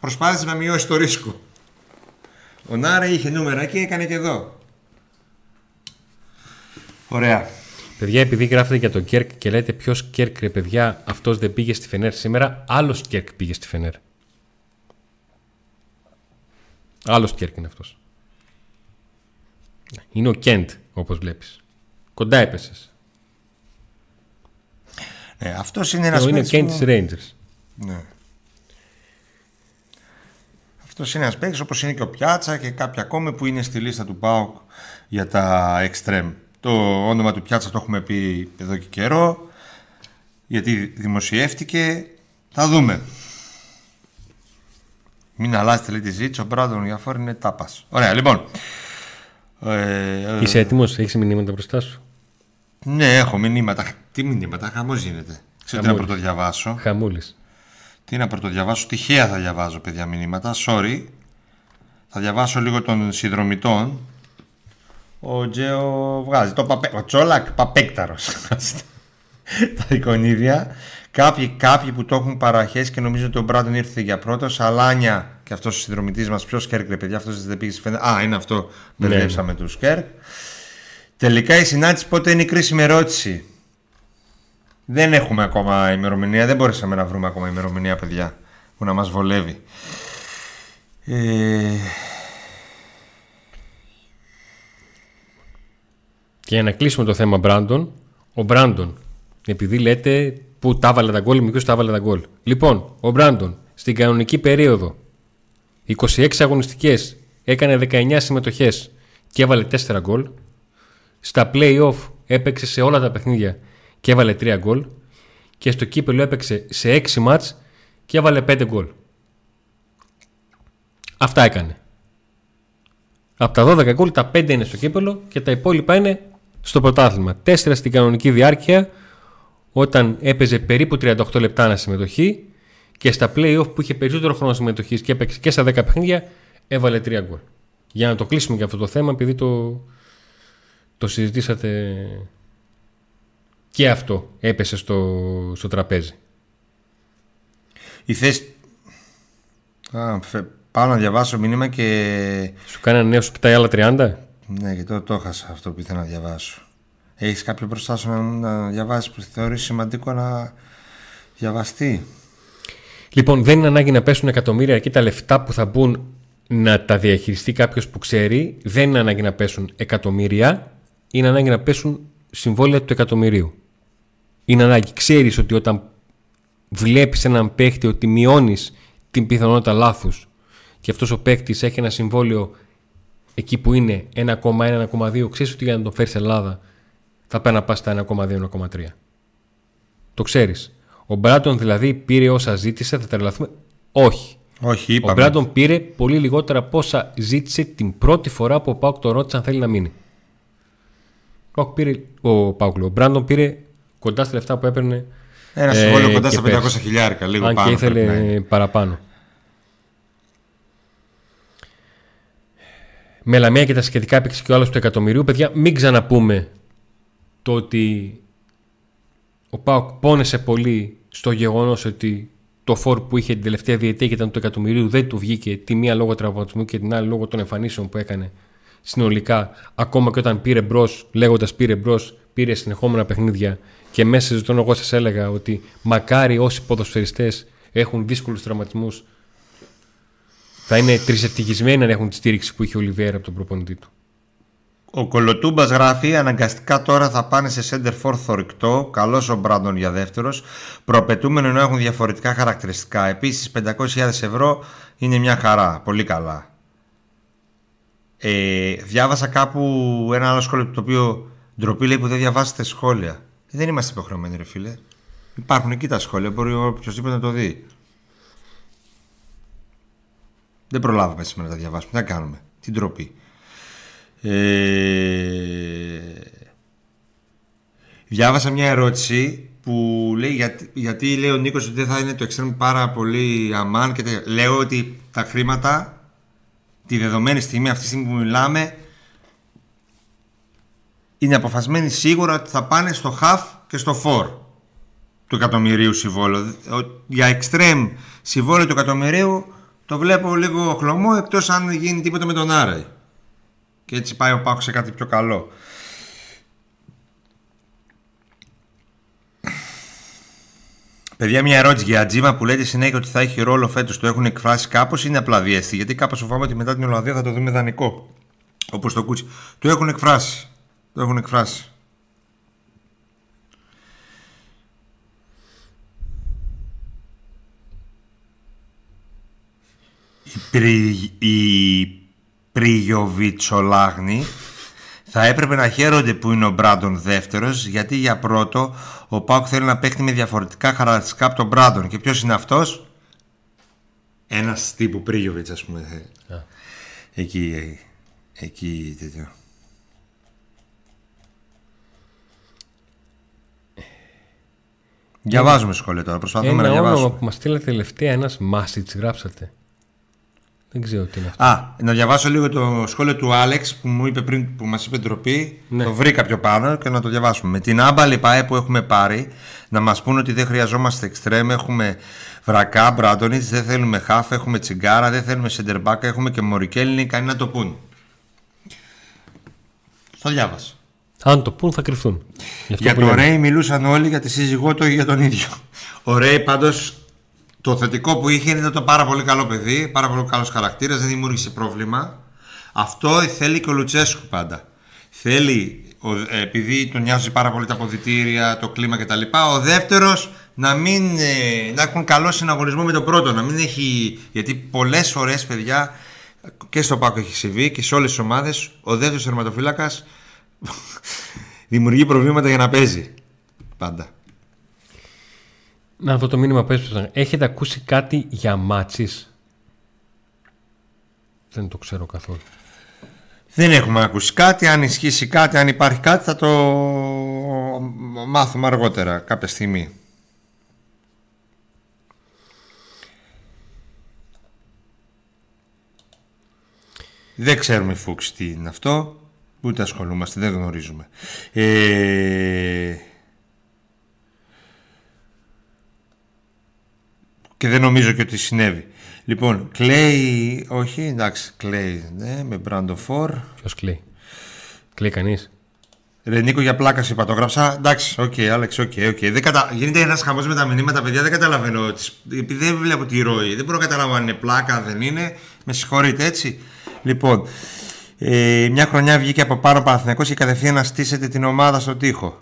Προσπάθησε να μειώσει το ρίσκο. Ο Νάρεϊ είχε νούμερα και έκανε και εδώ. Ωραία. Παιδιά, επειδή γράφετε για τον Κέρκ και λέτε ποιος Κέρκ ρε παιδιά, αυτός δεν πήγε στη Φενέρ σήμερα, άλλος Κέρκ πήγε στη Φενέρ. Άλλος Κέρκ είναι αυτός. Είναι ο Κέντ, όπως βλέπεις. Κοντά έπεσες. Ναι, αυτός είναι ένας Είναι ο Κέντ της Rangers. Ναι. Αυτός είναι ένας παίκτης όπως είναι και ο Πιάτσα και κάποιοι ακόμη που είναι στη λίστα του ΠΑΟΚ για τα extreme. Το όνομα του Πιάτσα το έχουμε πει εδώ και καιρό γιατί δημοσιεύτηκε. Θα δούμε. Μην αλλάζετε λέει τη ζήτηση. Ο Μπράντον Γιαφόρ είναι τάπας. Ωραία, λοιπόν. Ε, ε, Είσαι έτοιμος, έχεις μηνύματα μπροστά σου; Ναι, έχω μηνύματα. Τι μηνύματα, χαμός γίνεται. Ξέρω τι να Χαμούλης. πρωτοδιαβάσω. Χαμούλης. Τι να πρωτοδιαβάσω, τυχαία θα διαβάζω παιδιά μηνύματα, sorry. Θα διαβάσω λίγο των συνδρομητών. Ο Τζέο βγάζει. Το παπέ... Ο Τσόλακ παπέκταρος. *laughs* Τα εικονίδια. Κάποιοι, κάποιοι που το έχουν παραχέσει και νομίζω ότι ο Μπράντον ήρθε για πρώτος. Σαλάνια και αυτός ο συνδρομητής μας. Ποιος Κέρκ, ρε παιδιά, αυτός δεν πήγε στη Φενέρ. Α, είναι αυτό. Ναι. Μπερδέψαμε του Κέρκ. Τελικά η συνάντηση πότε είναι η κρίσιμη ερώτηση. Δεν έχουμε ακόμα ημερομηνία, δεν μπορέσαμε να βρούμε ακόμα ημερομηνία, παιδιά, που να μας βολεύει. Ε, Και για να κλείσουμε το θέμα Μπράντον, ο Μπράντον, επειδή λέτε που τα έβαλε τα γκολ, μικρό τα έβαλε τα γκολ. Λοιπόν, ο Μπράντον στην κανονική περίοδο 26 αγωνιστικές έκανε 19 συμμετοχές και έβαλε 4 γκολ. Στα play-off έπαιξε σε όλα τα παιχνίδια και έβαλε 3 γκολ. Και στο κύπελο έπαιξε σε 6 μάτς και έβαλε 5 γκολ. Αυτά έκανε. Από τα 12 γκολ τα 5 είναι στο κύπελο και τα υπόλοιπα είναι στο πρωτάθλημα. 4 στην κανονική διάρκεια όταν έπαιζε περίπου 38 λεπτά ανά συμμετοχή και στα play-off που είχε περισσότερο χρόνο συμμετοχής και έπαιξε και στα 10 παιχνίδια έβαλε 3 γκολ. Για να το κλείσουμε και αυτό το θέμα επειδή το, το συζητήσατε και αυτό έπεσε στο, στο τραπέζι. η θέση... Α, φε- πάω να διαβάσω μήνυμα και... Σου κάνει ένα νέο σου κοιτάει άλλα 30. Ναι, γιατί το, το έχασα αυτό που ήθελα να διαβάσω. Έχεις κάποιο μπροστά σου να, να διαβάσεις που θεωρείς σημαντικό να διαβαστεί; Λοιπόν, δεν είναι ανάγκη να πέσουν εκατομμύρια εκεί τα λεφτά που θα μπουν να τα διαχειριστεί κάποιος που ξέρει. Δεν είναι ανάγκη να πέσουν εκατομμύρια. Είναι ανάγκη να πέσουν συμβόλαια του εκατομμυρίου. Είναι ανάγκη. Ξέρεις ότι όταν βλέπεις έναν παίχτη ότι μειώνεις την πιθανότητα λάθους και αυτός ο παίχτη έχει ένα συμβόλαιο εκεί που είναι 1,1-1,2, ξέρεις ότι για να τον φέρεις Ελλάδα θα πάει να πας στα 1,2-1,3. Το ξέρεις. Ο Μπράντον δηλαδή πήρε όσα ζήτησε, θα τρελαθούμε; Όχι. Όχι, Ο είπαμε. Μπράντον πήρε πολύ λιγότερα από όσα ζήτησε την πρώτη φορά που ο Πάουκ το ρώτησε αν θέλει να μείνει. Ο, Πάουκ πήρε, ο, Πάουκ, λέω, ο Μπράντον πήρε κοντά στα λεφτά που έπαιρνε. Ένα ε, συμβόλαιο κοντά και στα 500 πέρσι. χιλιάρικα, λίγο αν πάνω και πρέπει να είναι. ήθελε παραπάνω. Με λαμία και τα σχετικά έπαιξε και ο άλλος του εκατομμυρίου. Παιδιά, μην ξαναπούμε το ότι ο Πάοκ πόνεσε πολύ στο γεγονός ότι το φόρ που είχε την τελευταία διετία και ήταν του εκατομμυρίου δεν του βγήκε τη μία λόγω τραυματισμού και την άλλη λόγω των εμφανίσεων που έκανε συνολικά. Ακόμα και όταν πήρε μπρος, λέγοντας πήρε μπρος, πήρε συνεχόμενα παιχνίδια και μέσα σε ζητών εγώ σας έλεγα ότι μακάρι όσοι ποδοσφαιριστές έχουν δύσκολους τραυματισμούς. Θα είναι τρισευτυχισμένοι αν έχουν τη στήριξη που είχε ο Λιβέρα από τον προπονητή του. Ο Κολοτούμπας γράφει: Αναγκαστικά τώρα θα πάνε σε center for θορυκτό. Καλός ο Μπράντον για δεύτερος. Προαπαιτούμενο ενώ έχουν διαφορετικά χαρακτηριστικά. Επίσης, 500.000 ευρώ είναι μια χαρά. Πολύ καλά. Ε, διάβασα κάπου ένα άλλο σχόλιο το οποίο ντροπή λέει που δεν διαβάσετε σχόλια. Ε, δεν είμαστε υποχρεωμένοι, ρε φίλε. Υπάρχουν εκεί τα σχόλια. Μπορεί οποιοδήποτε να το δει. Δεν προλάβαμε σήμερα να τα διαβάσουμε. Τι να κάνουμε. Τι ντροπή. Ε... Διάβασα μια ερώτηση που λέει γιατί, γιατί λέει ο Νίκος ότι δεν θα είναι το εξτρέμ πάρα πολύ αμάν και λέω ότι τα χρήματα τη δεδομένη στιγμή αυτή τη στιγμή που μιλάμε είναι αποφασμένοι σίγουρα ότι θα πάνε στο half και στο for του εκατομμυρίου συμβόλου. Για εξτρέμ συμβόλαιο του εκατομμυρίου το βλέπω λίγο χλωμό εκτός αν γίνει τίποτα με τον Άρεϊ και έτσι πάει ο Πάκος σε κάτι πιο καλό. Παιδιά, μια ερώτηση για Ατζίμα που λέτε συνέχεια ότι θα έχει ρόλο φέτος. Το έχουν εκφράσει κάπως ή είναι απλά διέστη; Γιατί κάπως φοβάμαι ότι μετά την Ολλανδία θα το δούμε δανεικό. Όπως το κούτσι. Το έχουν εκφράσει. Το έχουν εκφράσει. Η, Πριγιοβιτσολάγνη θα έπρεπε να χαίρονται που είναι ο Μπράντον δεύτερος, γιατί για πρώτο ο Πάουκ θέλει να παίχνει με διαφορετικά χαρακτηριστικά από τον Μπράντον. Και ποιος είναι αυτός, ένας τύπου Πρίγιοβιτς, ας πούμε. Εκεί, εκεί τέτοιο. Διαβάζουμε σχόλια τώρα. Προσπαθούμε ένα να διαβάσουμε. όνομα που μας στείλατε τελευταία, ένας Μάσιτ, γράψατε. Δεν ξέρω τι είναι αυτό. Α, να διαβάσω λίγο το σχόλιο του Άλεξ που μου είπε πριν που μας είπε ντροπή. Ναι. Το βρήκα πιο πάνω και να το διαβάσουμε. Με την άμπαλη ΠΑΕ που έχουμε πάρει να μας πούνε ότι δεν χρειαζόμαστε εξτρέμ, έχουμε βρακά, μπράντονιτς, δεν θέλουμε χάφ, έχουμε τσιγκάρα, δεν θέλουμε σεντερμπάκα, έχουμε και μορικέλινη, κανεί να το πούν. Το διάβασα. Αν το πούν θα κρυφθούν. Γι' αυτό Για που τον λέμε. Ρέι μιλούσαν όλοι για τη σύζυγό του ή για τον ίδιο. Ο Ρέι πάντως το θετικό που είχε είναι το πάρα πολύ καλό παιδί, πάρα πολύ καλός χαρακτήρας, δεν δημιούργησε πρόβλημα. Αυτό θέλει και ο Λουτσέσκου πάντα. Θέλει, ο- ε, επειδή τον νοιάζει πάρα πολύ τα αποδητήρια, το κλίμα κτλ. Ο δεύτερος να, μην, ε, να έχουν καλό συναγωνισμό με τον πρώτο. Να μην έχει. Γιατί πολλές φορές, παιδιά, και στο Πάκο έχει συμβεί και σε όλες τις ομάδες, ο δεύτερος τερματοφύλακας *laughs* δημιουργεί προβλήματα για να παίζει. Πάντα. Να δω το μήνυμα που έσπασαν. Έχετε ακούσει κάτι για μάτσις; Δεν το ξέρω καθόλου. Δεν έχουμε ακούσει κάτι. Αν ισχύσει κάτι, αν υπάρχει κάτι, θα το μάθουμε αργότερα, κάποια στιγμή. Δεν ξέρουμε Φούξ τι είναι αυτό. Ούτε ασχολούμαστε, δεν γνωρίζουμε. Ε... Και δεν νομίζω και ότι συνέβη. Λοιπόν, κλαίει. Όχι, εντάξει, κλαίει. Ναι, με μπραντοφόρ. Ποιος κλαίει. Κλαίει κανείς; Ρε Νίκο, για πλάκα σου είπα, το γράψα. Εντάξει, οκ, Άλεξ, οκ, οκ. Δεν κατα... Γίνεται ένας χαμός με τα μηνύματα, παιδιά. Δεν καταλαβαίνω. τις- Επειδή δεν βλέπω τη ροή, δεν μπορώ να καταλάβω αν είναι πλάκα, αν δεν είναι. Με συγχωρείτε, έτσι. Λοιπόν, ε, μια χρονιά βγήκε από πάνω ο Παναθηναϊκός και κατευθείαν να στήσετε την ομάδα στο τοίχο.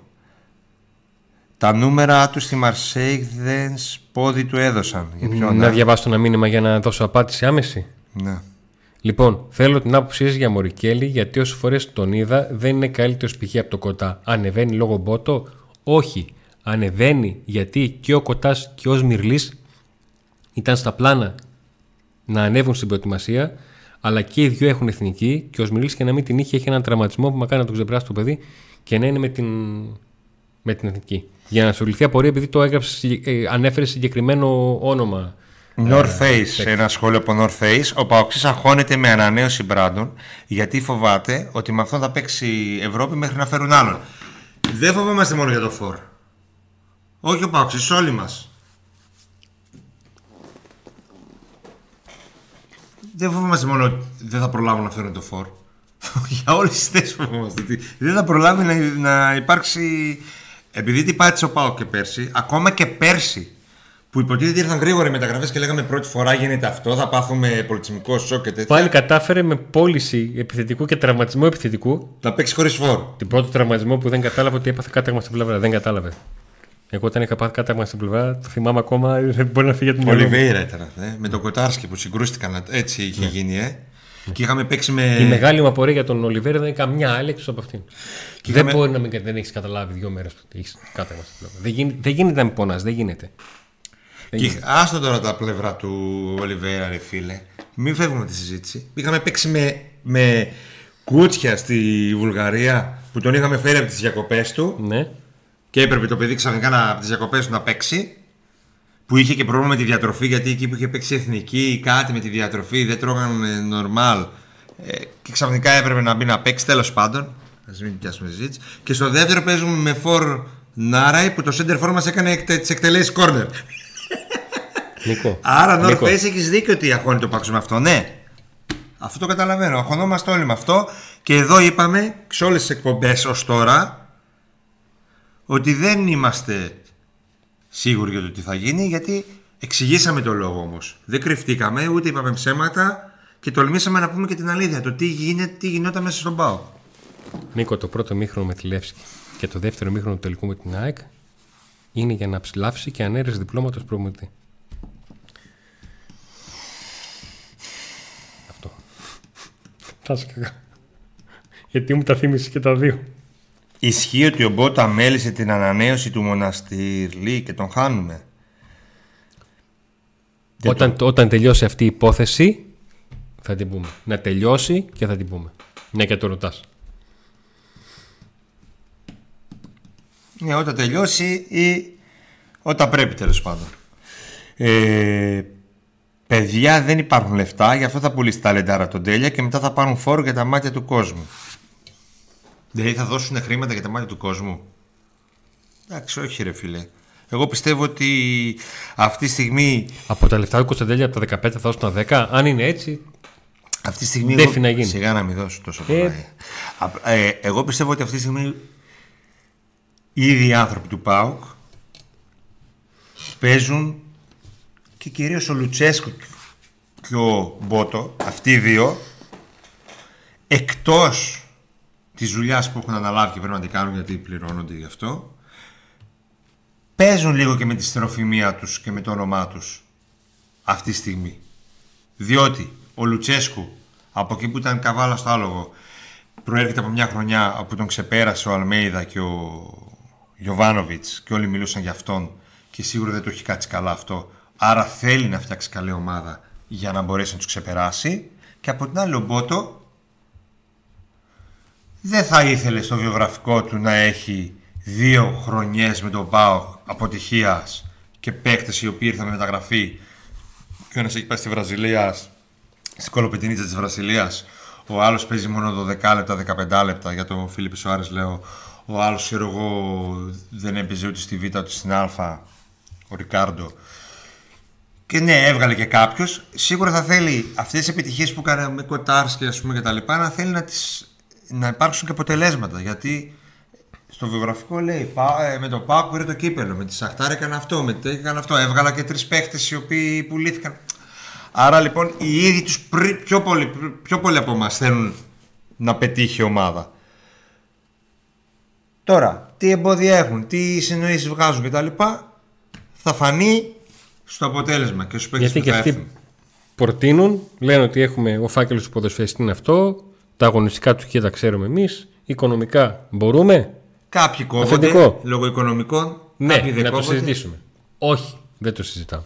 Τα νούμερα τους στη Μαρσέικ δεν πόδι του έδωσαν. Για ποιον, Να ε; διαβάσω ένα μήνυμα για να δώσω απάντηση άμεση. Ναι. Λοιπόν, θέλω την άποψή σας για Μωρικέλη, γιατί όσες φορές τον είδα δεν είναι καλύτερος π.χ. από το κοτά. Ανεβαίνει λόγω μπότο; Όχι. Ανεβαίνει γιατί και ο κοτάς και ο Σμυρλής ήταν στα πλάνα να ανέβουν στην προετοιμασία, αλλά και οι δύο έχουν εθνική και ο Σμυρλής και να μην την είχε, έχει έναν τραυματισμό που μακάρι να τον ξεπεράσει το παιδί και να είναι με την, με την εθνική. Για να σου λυθεί απορία, επειδή το έγραψες, συγκε- ε, ανέφερες συγκεκριμένο όνομα. North Face, ένα σχόλιο από North Face. Ο Παοξής αγχώνεται με ανανέωση Μπράντον γιατί φοβάται ότι με αυτόν θα παίξει η Ευρώπη μέχρι να φέρουν άλλον. Δεν φοβόμαστε μόνο για το φόρ. Όχι ο Παοξής, όλοι μας. Δεν φοβόμαστε μόνο ότι δεν θα προλάβουν να φέρουν το φόρ. *laughs* για όλες τις θέσεις φοβόμαστε. ότι Δεν θα προλάβει να, να υπάρξει... Επειδή τι πάτησε ο Πάο και πέρσι, ακόμα και πέρσι που που υποτίθεται ήρθαν γρήγορα οι μεταγραφές και λέγαμε πρώτη φορά γίνεται αυτό, θα πάθουμε πολιτισμικό σοκ και τέτοια. Πάλι κατάφερε με πώληση επιθετικού και τραυματισμό επιθετικού. Να παίξει χωρίς φόρο. Την πρώτο τραυματισμό που δεν κατάλαβε ότι έπαθε κάταγμα στην πλευρά. Δεν κατάλαβε. Εγώ όταν είχα πάθει κάταγμα στην πλευρά, το θυμάμαι ακόμα, *laughs* δεν μπορεί να φύγει από την Ο μυαλό μου. Ολιβέηρα ήταν αυτό. Ε; Με τον Κοτάρσκι που συγκρούστηκαν. Έτσι είχε γίνει, ε. Και είχαμε παίξει με. Η μεγάλη μου απορία για τον Ολιβέρα δεν είναι καμιά άλλη εκτός από αυτήν. Και δεν είχαμε- μπορεί να μην δεν έχεις καταλάβει δύο μέρες ότι έχεις κάταγμα στην πλευρά. Δεν, γίνει, δεν γίνεται να μην πονάς, δεν γίνεται. Δεν Και γίνεται. άστο τώρα τα πλευρά του Ολιβέρα, ρε φίλε. Μην φεύγουμε από τη συζήτηση. Είχαμε παίξει με, με κούτσια στη Βουλγαρία που τον είχαμε φέρει από τις διακοπές του Ναι. και έπρεπε το παιδί ξαφνικά να, από τις διακοπές του να παίξει. Που είχε και πρόβλημα με τη διατροφή γιατί εκεί που είχε παίξει εθνική κάτι με τη διατροφή δεν τρώγανε normal. Ε, και ξαφνικά έπρεπε να μπει να παίξει τέλος πάντων. Α μην πιάσουμε συζήτηση. Και στο δεύτερο παίζουμε με φορ Νάραη που το center for μας έκανε τις εκτελέσεις corner. Νίκο. Άρα, Νίκο. North Face έχεις δίκιο ότι αγχώνει το πάξο με αυτό. Ναι. Αυτό το καταλαβαίνω. Αγχωνόμαστε όλοι με αυτό. Και εδώ είπαμε σε όλες τις εκπομπές ως τώρα ότι δεν είμαστε σίγουροι για το τι θα γίνει γιατί εξηγήσαμε το λόγο όμως. Δεν κρυφτήκαμε ούτε είπαμε ψέματα και τολμήσαμε να πούμε και την αλήθεια. Το τι, γίνεται, τι γινόταν μέσα στον Πάο. Νίκο, το πρώτο μήχρονο με τη Λεύσκη και το δεύτερο μήχρονο του τελικού με την ΑΕΚ είναι για να ψηλάψει και ανέρεση διπλώματο προμηθευτή. Αυτό. Θα σου κακά. Γιατί μου τα θύμισες και τα δύο. Ισχύει ότι ο Μπότα μέλησε την ανανέωση του μοναστηρλή και τον χάνουμε. Δεν Όταν, όταν τελειώσει αυτή η υπόθεση, θα την πούμε. Να τελειώσει και θα την πούμε. Ναι, και το ρωτάς. Ναι, όταν τελειώσει ή όταν πρέπει τέλος πάντων. Ε, παιδιά δεν υπάρχουν λεφτά, γι' αυτό θα πουλήσει τα λεντάρα τον τέλεια και μετά θα πάρουν φόρο για τα μάτια του κόσμου. Δηλαδή θα δώσουν χρήματα για τα μάτια του κόσμου. Εντάξει, όχι ρε φίλε. Εγώ πιστεύω ότι αυτή τη στιγμή, Από τα λεφτά του Κωνσταντέλια από τα 15 θα δώσουν τα 10. Αν είναι έτσι, αυτή τη στιγμή Δεν εγώ- φύνα γίνει. Σιγά να μην δώσω τόσο Ε. πολλά. Ε. Απ- ε, εγώ πιστεύω ότι αυτή τη στιγμή ήδη οι άνθρωποι του ΠΑΟΚ παίζουν και κυρίως ο Λουτσέσκο και ο Μπότο, αυτοί οι δύο, εκτός της δουλειάς που έχουν αναλάβει και πρέπει να την κάνουν γιατί πληρώνονται γι' αυτό, παίζουν λίγο και με τη στεροφημία τους και με το όνομά τους αυτή τη στιγμή. Διότι ο Λουτσέσκου, από εκεί που ήταν καβάλα στο άλογο, προέρχεται από μια χρονιά όπου τον ξεπέρασε ο Αλμέιδα και ο Γιωβάνοβιτς και όλοι μιλούσαν για αυτόν και σίγουρα δεν το έχει κάτσει καλά αυτό. Άρα θέλει να φτιάξει καλή ομάδα για να μπορέσει να τους ξεπεράσει. Και από την άλλη ο Μπότο δεν θα ήθελε στο βιογραφικό του να έχει δύο χρονιές με τον ΠΑΟ αποτυχίας και παίκτες οι οποίοι ήρθαν με μεταγραφή και ο ένας έχει πάει στη Βραζιλία, στην κολοπετινίτσα της Βραζιλίας. Ο άλλος παίζει μόνο 12 λεπτά, 15 λεπτά. Για τον Φίλιππ Σουάρες λέω. Ο άλλος, ξέρω εγώ, δεν έπαιζε ούτε στη Β' ούτε στην Α. Ο Ρικάρντο. Και ναι, έβγαλε και κάποιος. Σίγουρα θα θέλει αυτές τις επιτυχίες που έκανε με Κοτάρσκι ας πούμε, και τα λοιπά να θέλει να, τις, να υπάρξουν και αποτελέσματα. Γιατί στο βιογραφικό λέει «Πα- ε, με το Πάκου πήρε το κύπελο, με τη Σαχτάρ έκανε αυτό, με το έκανε αυτό. Έβγαλα και τρεις παίχτες οι οποίοι πουλήθηκαν. Άρα λοιπόν οι ίδιοι τους πιο πολύ, πιο πολύ από εμάς θέλουν να πετύχει η ομάδα. Τώρα, τι εμπόδια έχουν, τι συνοήσει βγάζουν κτλ. Θα φανεί στο αποτέλεσμα και στους παίχτε Γιατί που και θα αυτοί έρθουν. προτείνουν, λένε ότι έχουμε ο φάκελος του ποδοσφαιριστή είναι αυτό, τα αγωνιστικά του και τα ξέρουμε εμείς, οικονομικά μπορούμε. Κάποιοι κόβονται Αφεντικό. λόγω οικονομικών. Ναι, κάποιοι δεν να το κόβονται. συζητήσουμε. Όχι, δεν το συζητάω.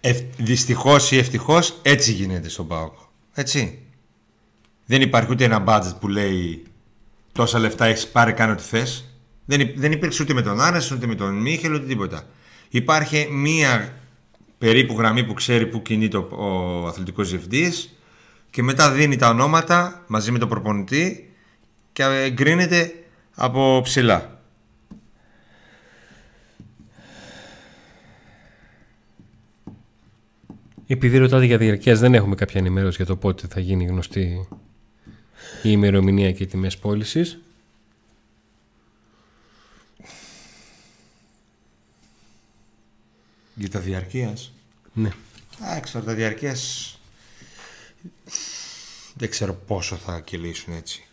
Ευ... Δυστυχώς ή ευτυχώς έτσι γίνεται στον ΠΑΟΚ. Έτσι. Δεν υπάρχει ούτε ένα budget που λέει τόσα λεφτά έχεις πάρει, κάνε ό,τι θες. Δεν, υ- δεν υπήρξε ούτε με τον Άνες, ούτε με τον Μίχελ, ούτε τίποτα. Υπάρχει μία περίπου γραμμή που ξέρει που κινείται ο, ο αθλητικός διευθυντής και μετά δίνει τα ονόματα μαζί με τον προπονητή και εγκρίνεται από ψηλά. Επειδή ρωτάτε για διαρκεία, δεν έχουμε κάποια ενημέρωση για το πότε θα γίνει γνωστή η ημερομηνία και οι τιμές πώλησης. Για τα διαρκείας. Ναι. Εντάξει, τώρα τα διαρκείας. Δεν ξέρω πόσο θα κυλήσουν έτσι.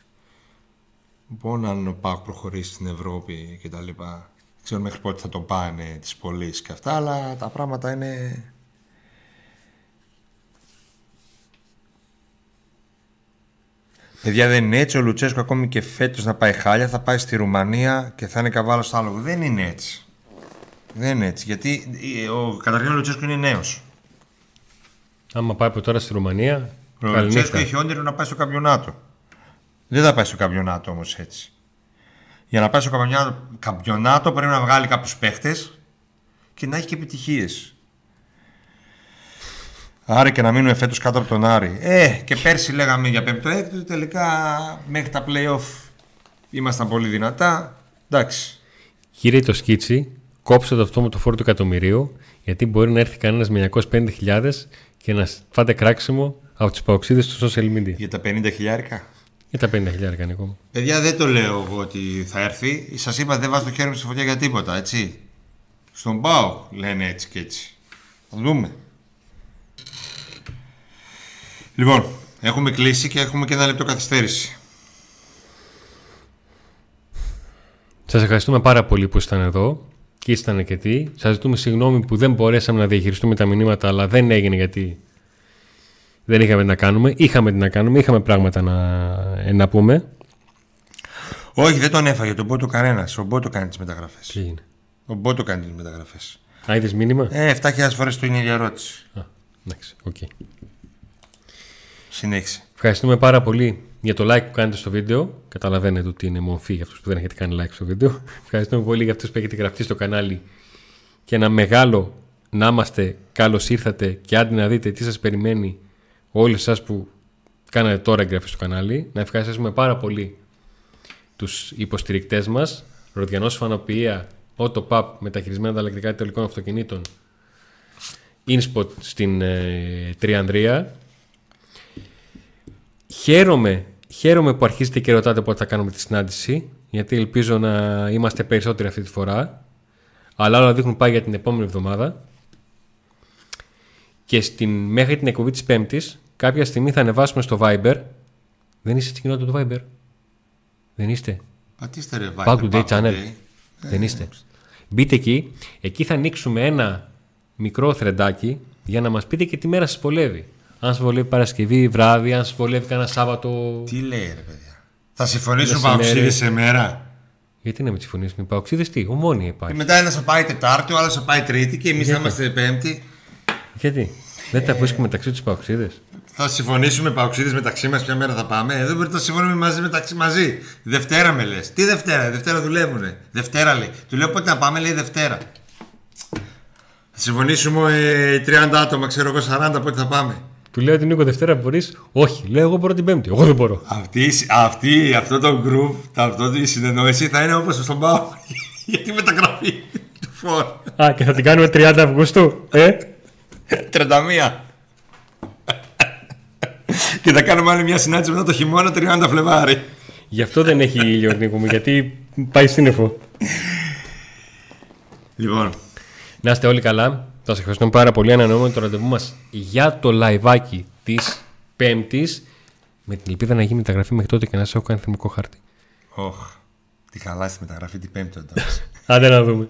Μπορεί αν ο Πάκ προχωρήσει στην Ευρώπη και τα λοιπά. Δεν ξέρω μέχρι πότε θα το πάνε τις πωλήσεις και αυτά, αλλά τα πράγματα είναι... Παιδιά δεν είναι έτσι, ο Λουτσέσκο ακόμη και φέτος να πάει χάλια θα πάει στη Ρουμανία και θα είναι καβάλος στο άλογο. Δεν είναι έτσι. Δεν είναι έτσι, γιατί ε, ο, καταρχήν ο Λουτσέσκο είναι νέος. Άμα πάει από τώρα στη Ρουμανία. Ο Λουτσέσκο έχει όνειρο να πάει στο καμπιονάτο. Δεν θα πάει στο καμπιονάτο όμως έτσι. Για να πάει στο καμπιονάτο, καμπιονάτο πρέπει να βγάλει κάποιους παίχτες και να έχει και επιτυχίες. Άρα και να μείνουμε φέτος κάτω από τον Άρη. Ε, και πέρσι λέγαμε για πέμπτο έκτο, τελικά μέχρι τα playoff ήμασταν πολύ δυνατά. Εντάξει. Κύριε το σκίτσι, κόψτε το αυτό με το φόρο του εκατομμυρίου, γιατί μπορεί να έρθει κανένας με 950.000 και να φάτε κράξιμο από τις παοξίδες του social media. Για τα 50 χιλιάρικα; Για τα 50.000 κάνει ακόμα. Παιδιά δεν το λέω εγώ ότι θα έρθει. Σας είπα δεν βάζω το χέρι μου στη φωτιά για τίποτα, έτσι. Στον πάω λένε έτσι και έτσι. Θα δούμε. Λοιπόν, έχουμε κλείσει και έχουμε και ένα λεπτό καθυστέρηση. Σας ευχαριστούμε πάρα πολύ που ήσταν εδώ και ήσταν αρκετοί. Σας ζητούμε συγγνώμη που δεν μπορέσαμε να διαχειριστούμε τα μηνύματα, αλλά δεν έγινε γιατί δεν είχαμε τι να κάνουμε. Είχαμε τι να κάνουμε, είχαμε πράγματα να, ε, να πούμε. Όχι, δεν τον έφαγε τον Μπότο κανένας. Ο Μπότο κάνει τις μεταγραφές. Τι έγινε. Ο Μπότο κάνει τις μεταγραφές. Α, είδες μήνυμα; Ε, 7.000 φορές το είναι η ερώτηση. Α, εντάξει, οκ. Συνέχισε. Ευχαριστούμε πάρα πολύ για το like που κάνετε στο βίντεο. Καταλαβαίνετε ότι είναι μορφή για αυτούς που δεν έχετε κάνει like στο βίντεο. *laughs* Ευχαριστούμε πολύ για αυτούς που έχετε γραφτεί στο κανάλι. Και ένα μεγάλο να είμαστε καλώς ήρθατε και άντε να δείτε τι σας περιμένει όλοι εσά που κάνατε τώρα εγγραφή στο κανάλι. Να ευχαριστήσουμε πάρα πολύ τους υποστηρικτές μας. Ροδιανός Φανοποιία, Autopub μεταχειρισμένα ανταλλακτικά τελικών αυτοκινήτων. InSpot στην ε, Τριανδρία. Χαίρομαι, χαίρομαι που αρχίζετε και ρωτάτε πότε θα κάνουμε τη συνάντηση, γιατί ελπίζω να είμαστε περισσότεροι αυτή τη φορά. Αλλά όλα δείχνουν πάει για την επόμενη εβδομάδα. Και στην, μέχρι την εκπομπή της Πέμπτης, κάποια στιγμή θα ανεβάσουμε στο Viber. Δεν είστε στην κοινότητα του Viber. Δεν είστε. Πατήστε ρε Back Viber, to Day Back to Channel. Day. Δεν είστε. Μπείτε εκεί. Εκεί θα ανοίξουμε ένα μικρό θρεντάκι για να μας πείτε και τι μέρα σας βολεύει. Αν σας βολεύει Παρασκευή, βράδυ, αν σας βολεύει κανένα Σάββατο. Τι λέει ρε παιδιά. Θα συμφωνήσουν Μεσημέρι. παοξίδες σε μέρα. Γιατί να με συμφωνήσουν οι παοξίδες, τι, ομόνια Και υπάρχει. μετά ένα θα πάει Τετάρτη, ο άλλος θα πάει Τρίτη και εμείς θα Γιατί; είμαστε Πέμπτη. Γιατί, δεν τα βρίσκουμε μεταξύ τους παοξίδες. Θα συμφωνήσουμε παοξίδες μεταξύ μας ποια μέρα θα πάμε. Ε, δεν μπορεί να συμφωνούμε μαζί μεταξύ μαζί. Δευτέρα με λες. Τι Δευτέρα, Δευτέρα δουλεύουνε. Δευτέρα λέει. Του λέω πότε να πάμε, λέει Δευτέρα. Θα συμφωνήσουμε ε, 30 άτομα, ξέρω εγώ 40 πότε θα πάμε. Του λέω την Νίκο Δευτέρα μπορείς; Όχι, λέω εγώ μπορώ την Πέμπτη. Εγώ δεν μπορώ. Αυτή, η- αυτή, αυτό το group, αυτό η συνεννόηση θα είναι όπως στον Πάο. *laughs* Για τη μεταγραφή του φορ. Α, και θα την κάνουμε 30 Αυγούστου. Ε, 31. και θα κάνουμε άλλη μια συνάντηση μετά το χειμώνα 30 Φλεβάρι. γι' αυτό δεν έχει ήλιο Νίκο μου, γιατί πάει σύννεφο. Λοιπόν, Να είστε όλοι καλά. Σας ευχαριστούμε πάρα πολύ. Ανανεώνουμε το ραντεβού μας για το λαϊβάκι της Πέμπτης. Με την ελπίδα να γίνει μεταγραφή μέχρι τότε και να σας έχω κάνει θερμικό χάρτη. όχ, τη χαλάσει τη μεταγραφή την Πέμπτη. εντάξει. Άντε να δούμε.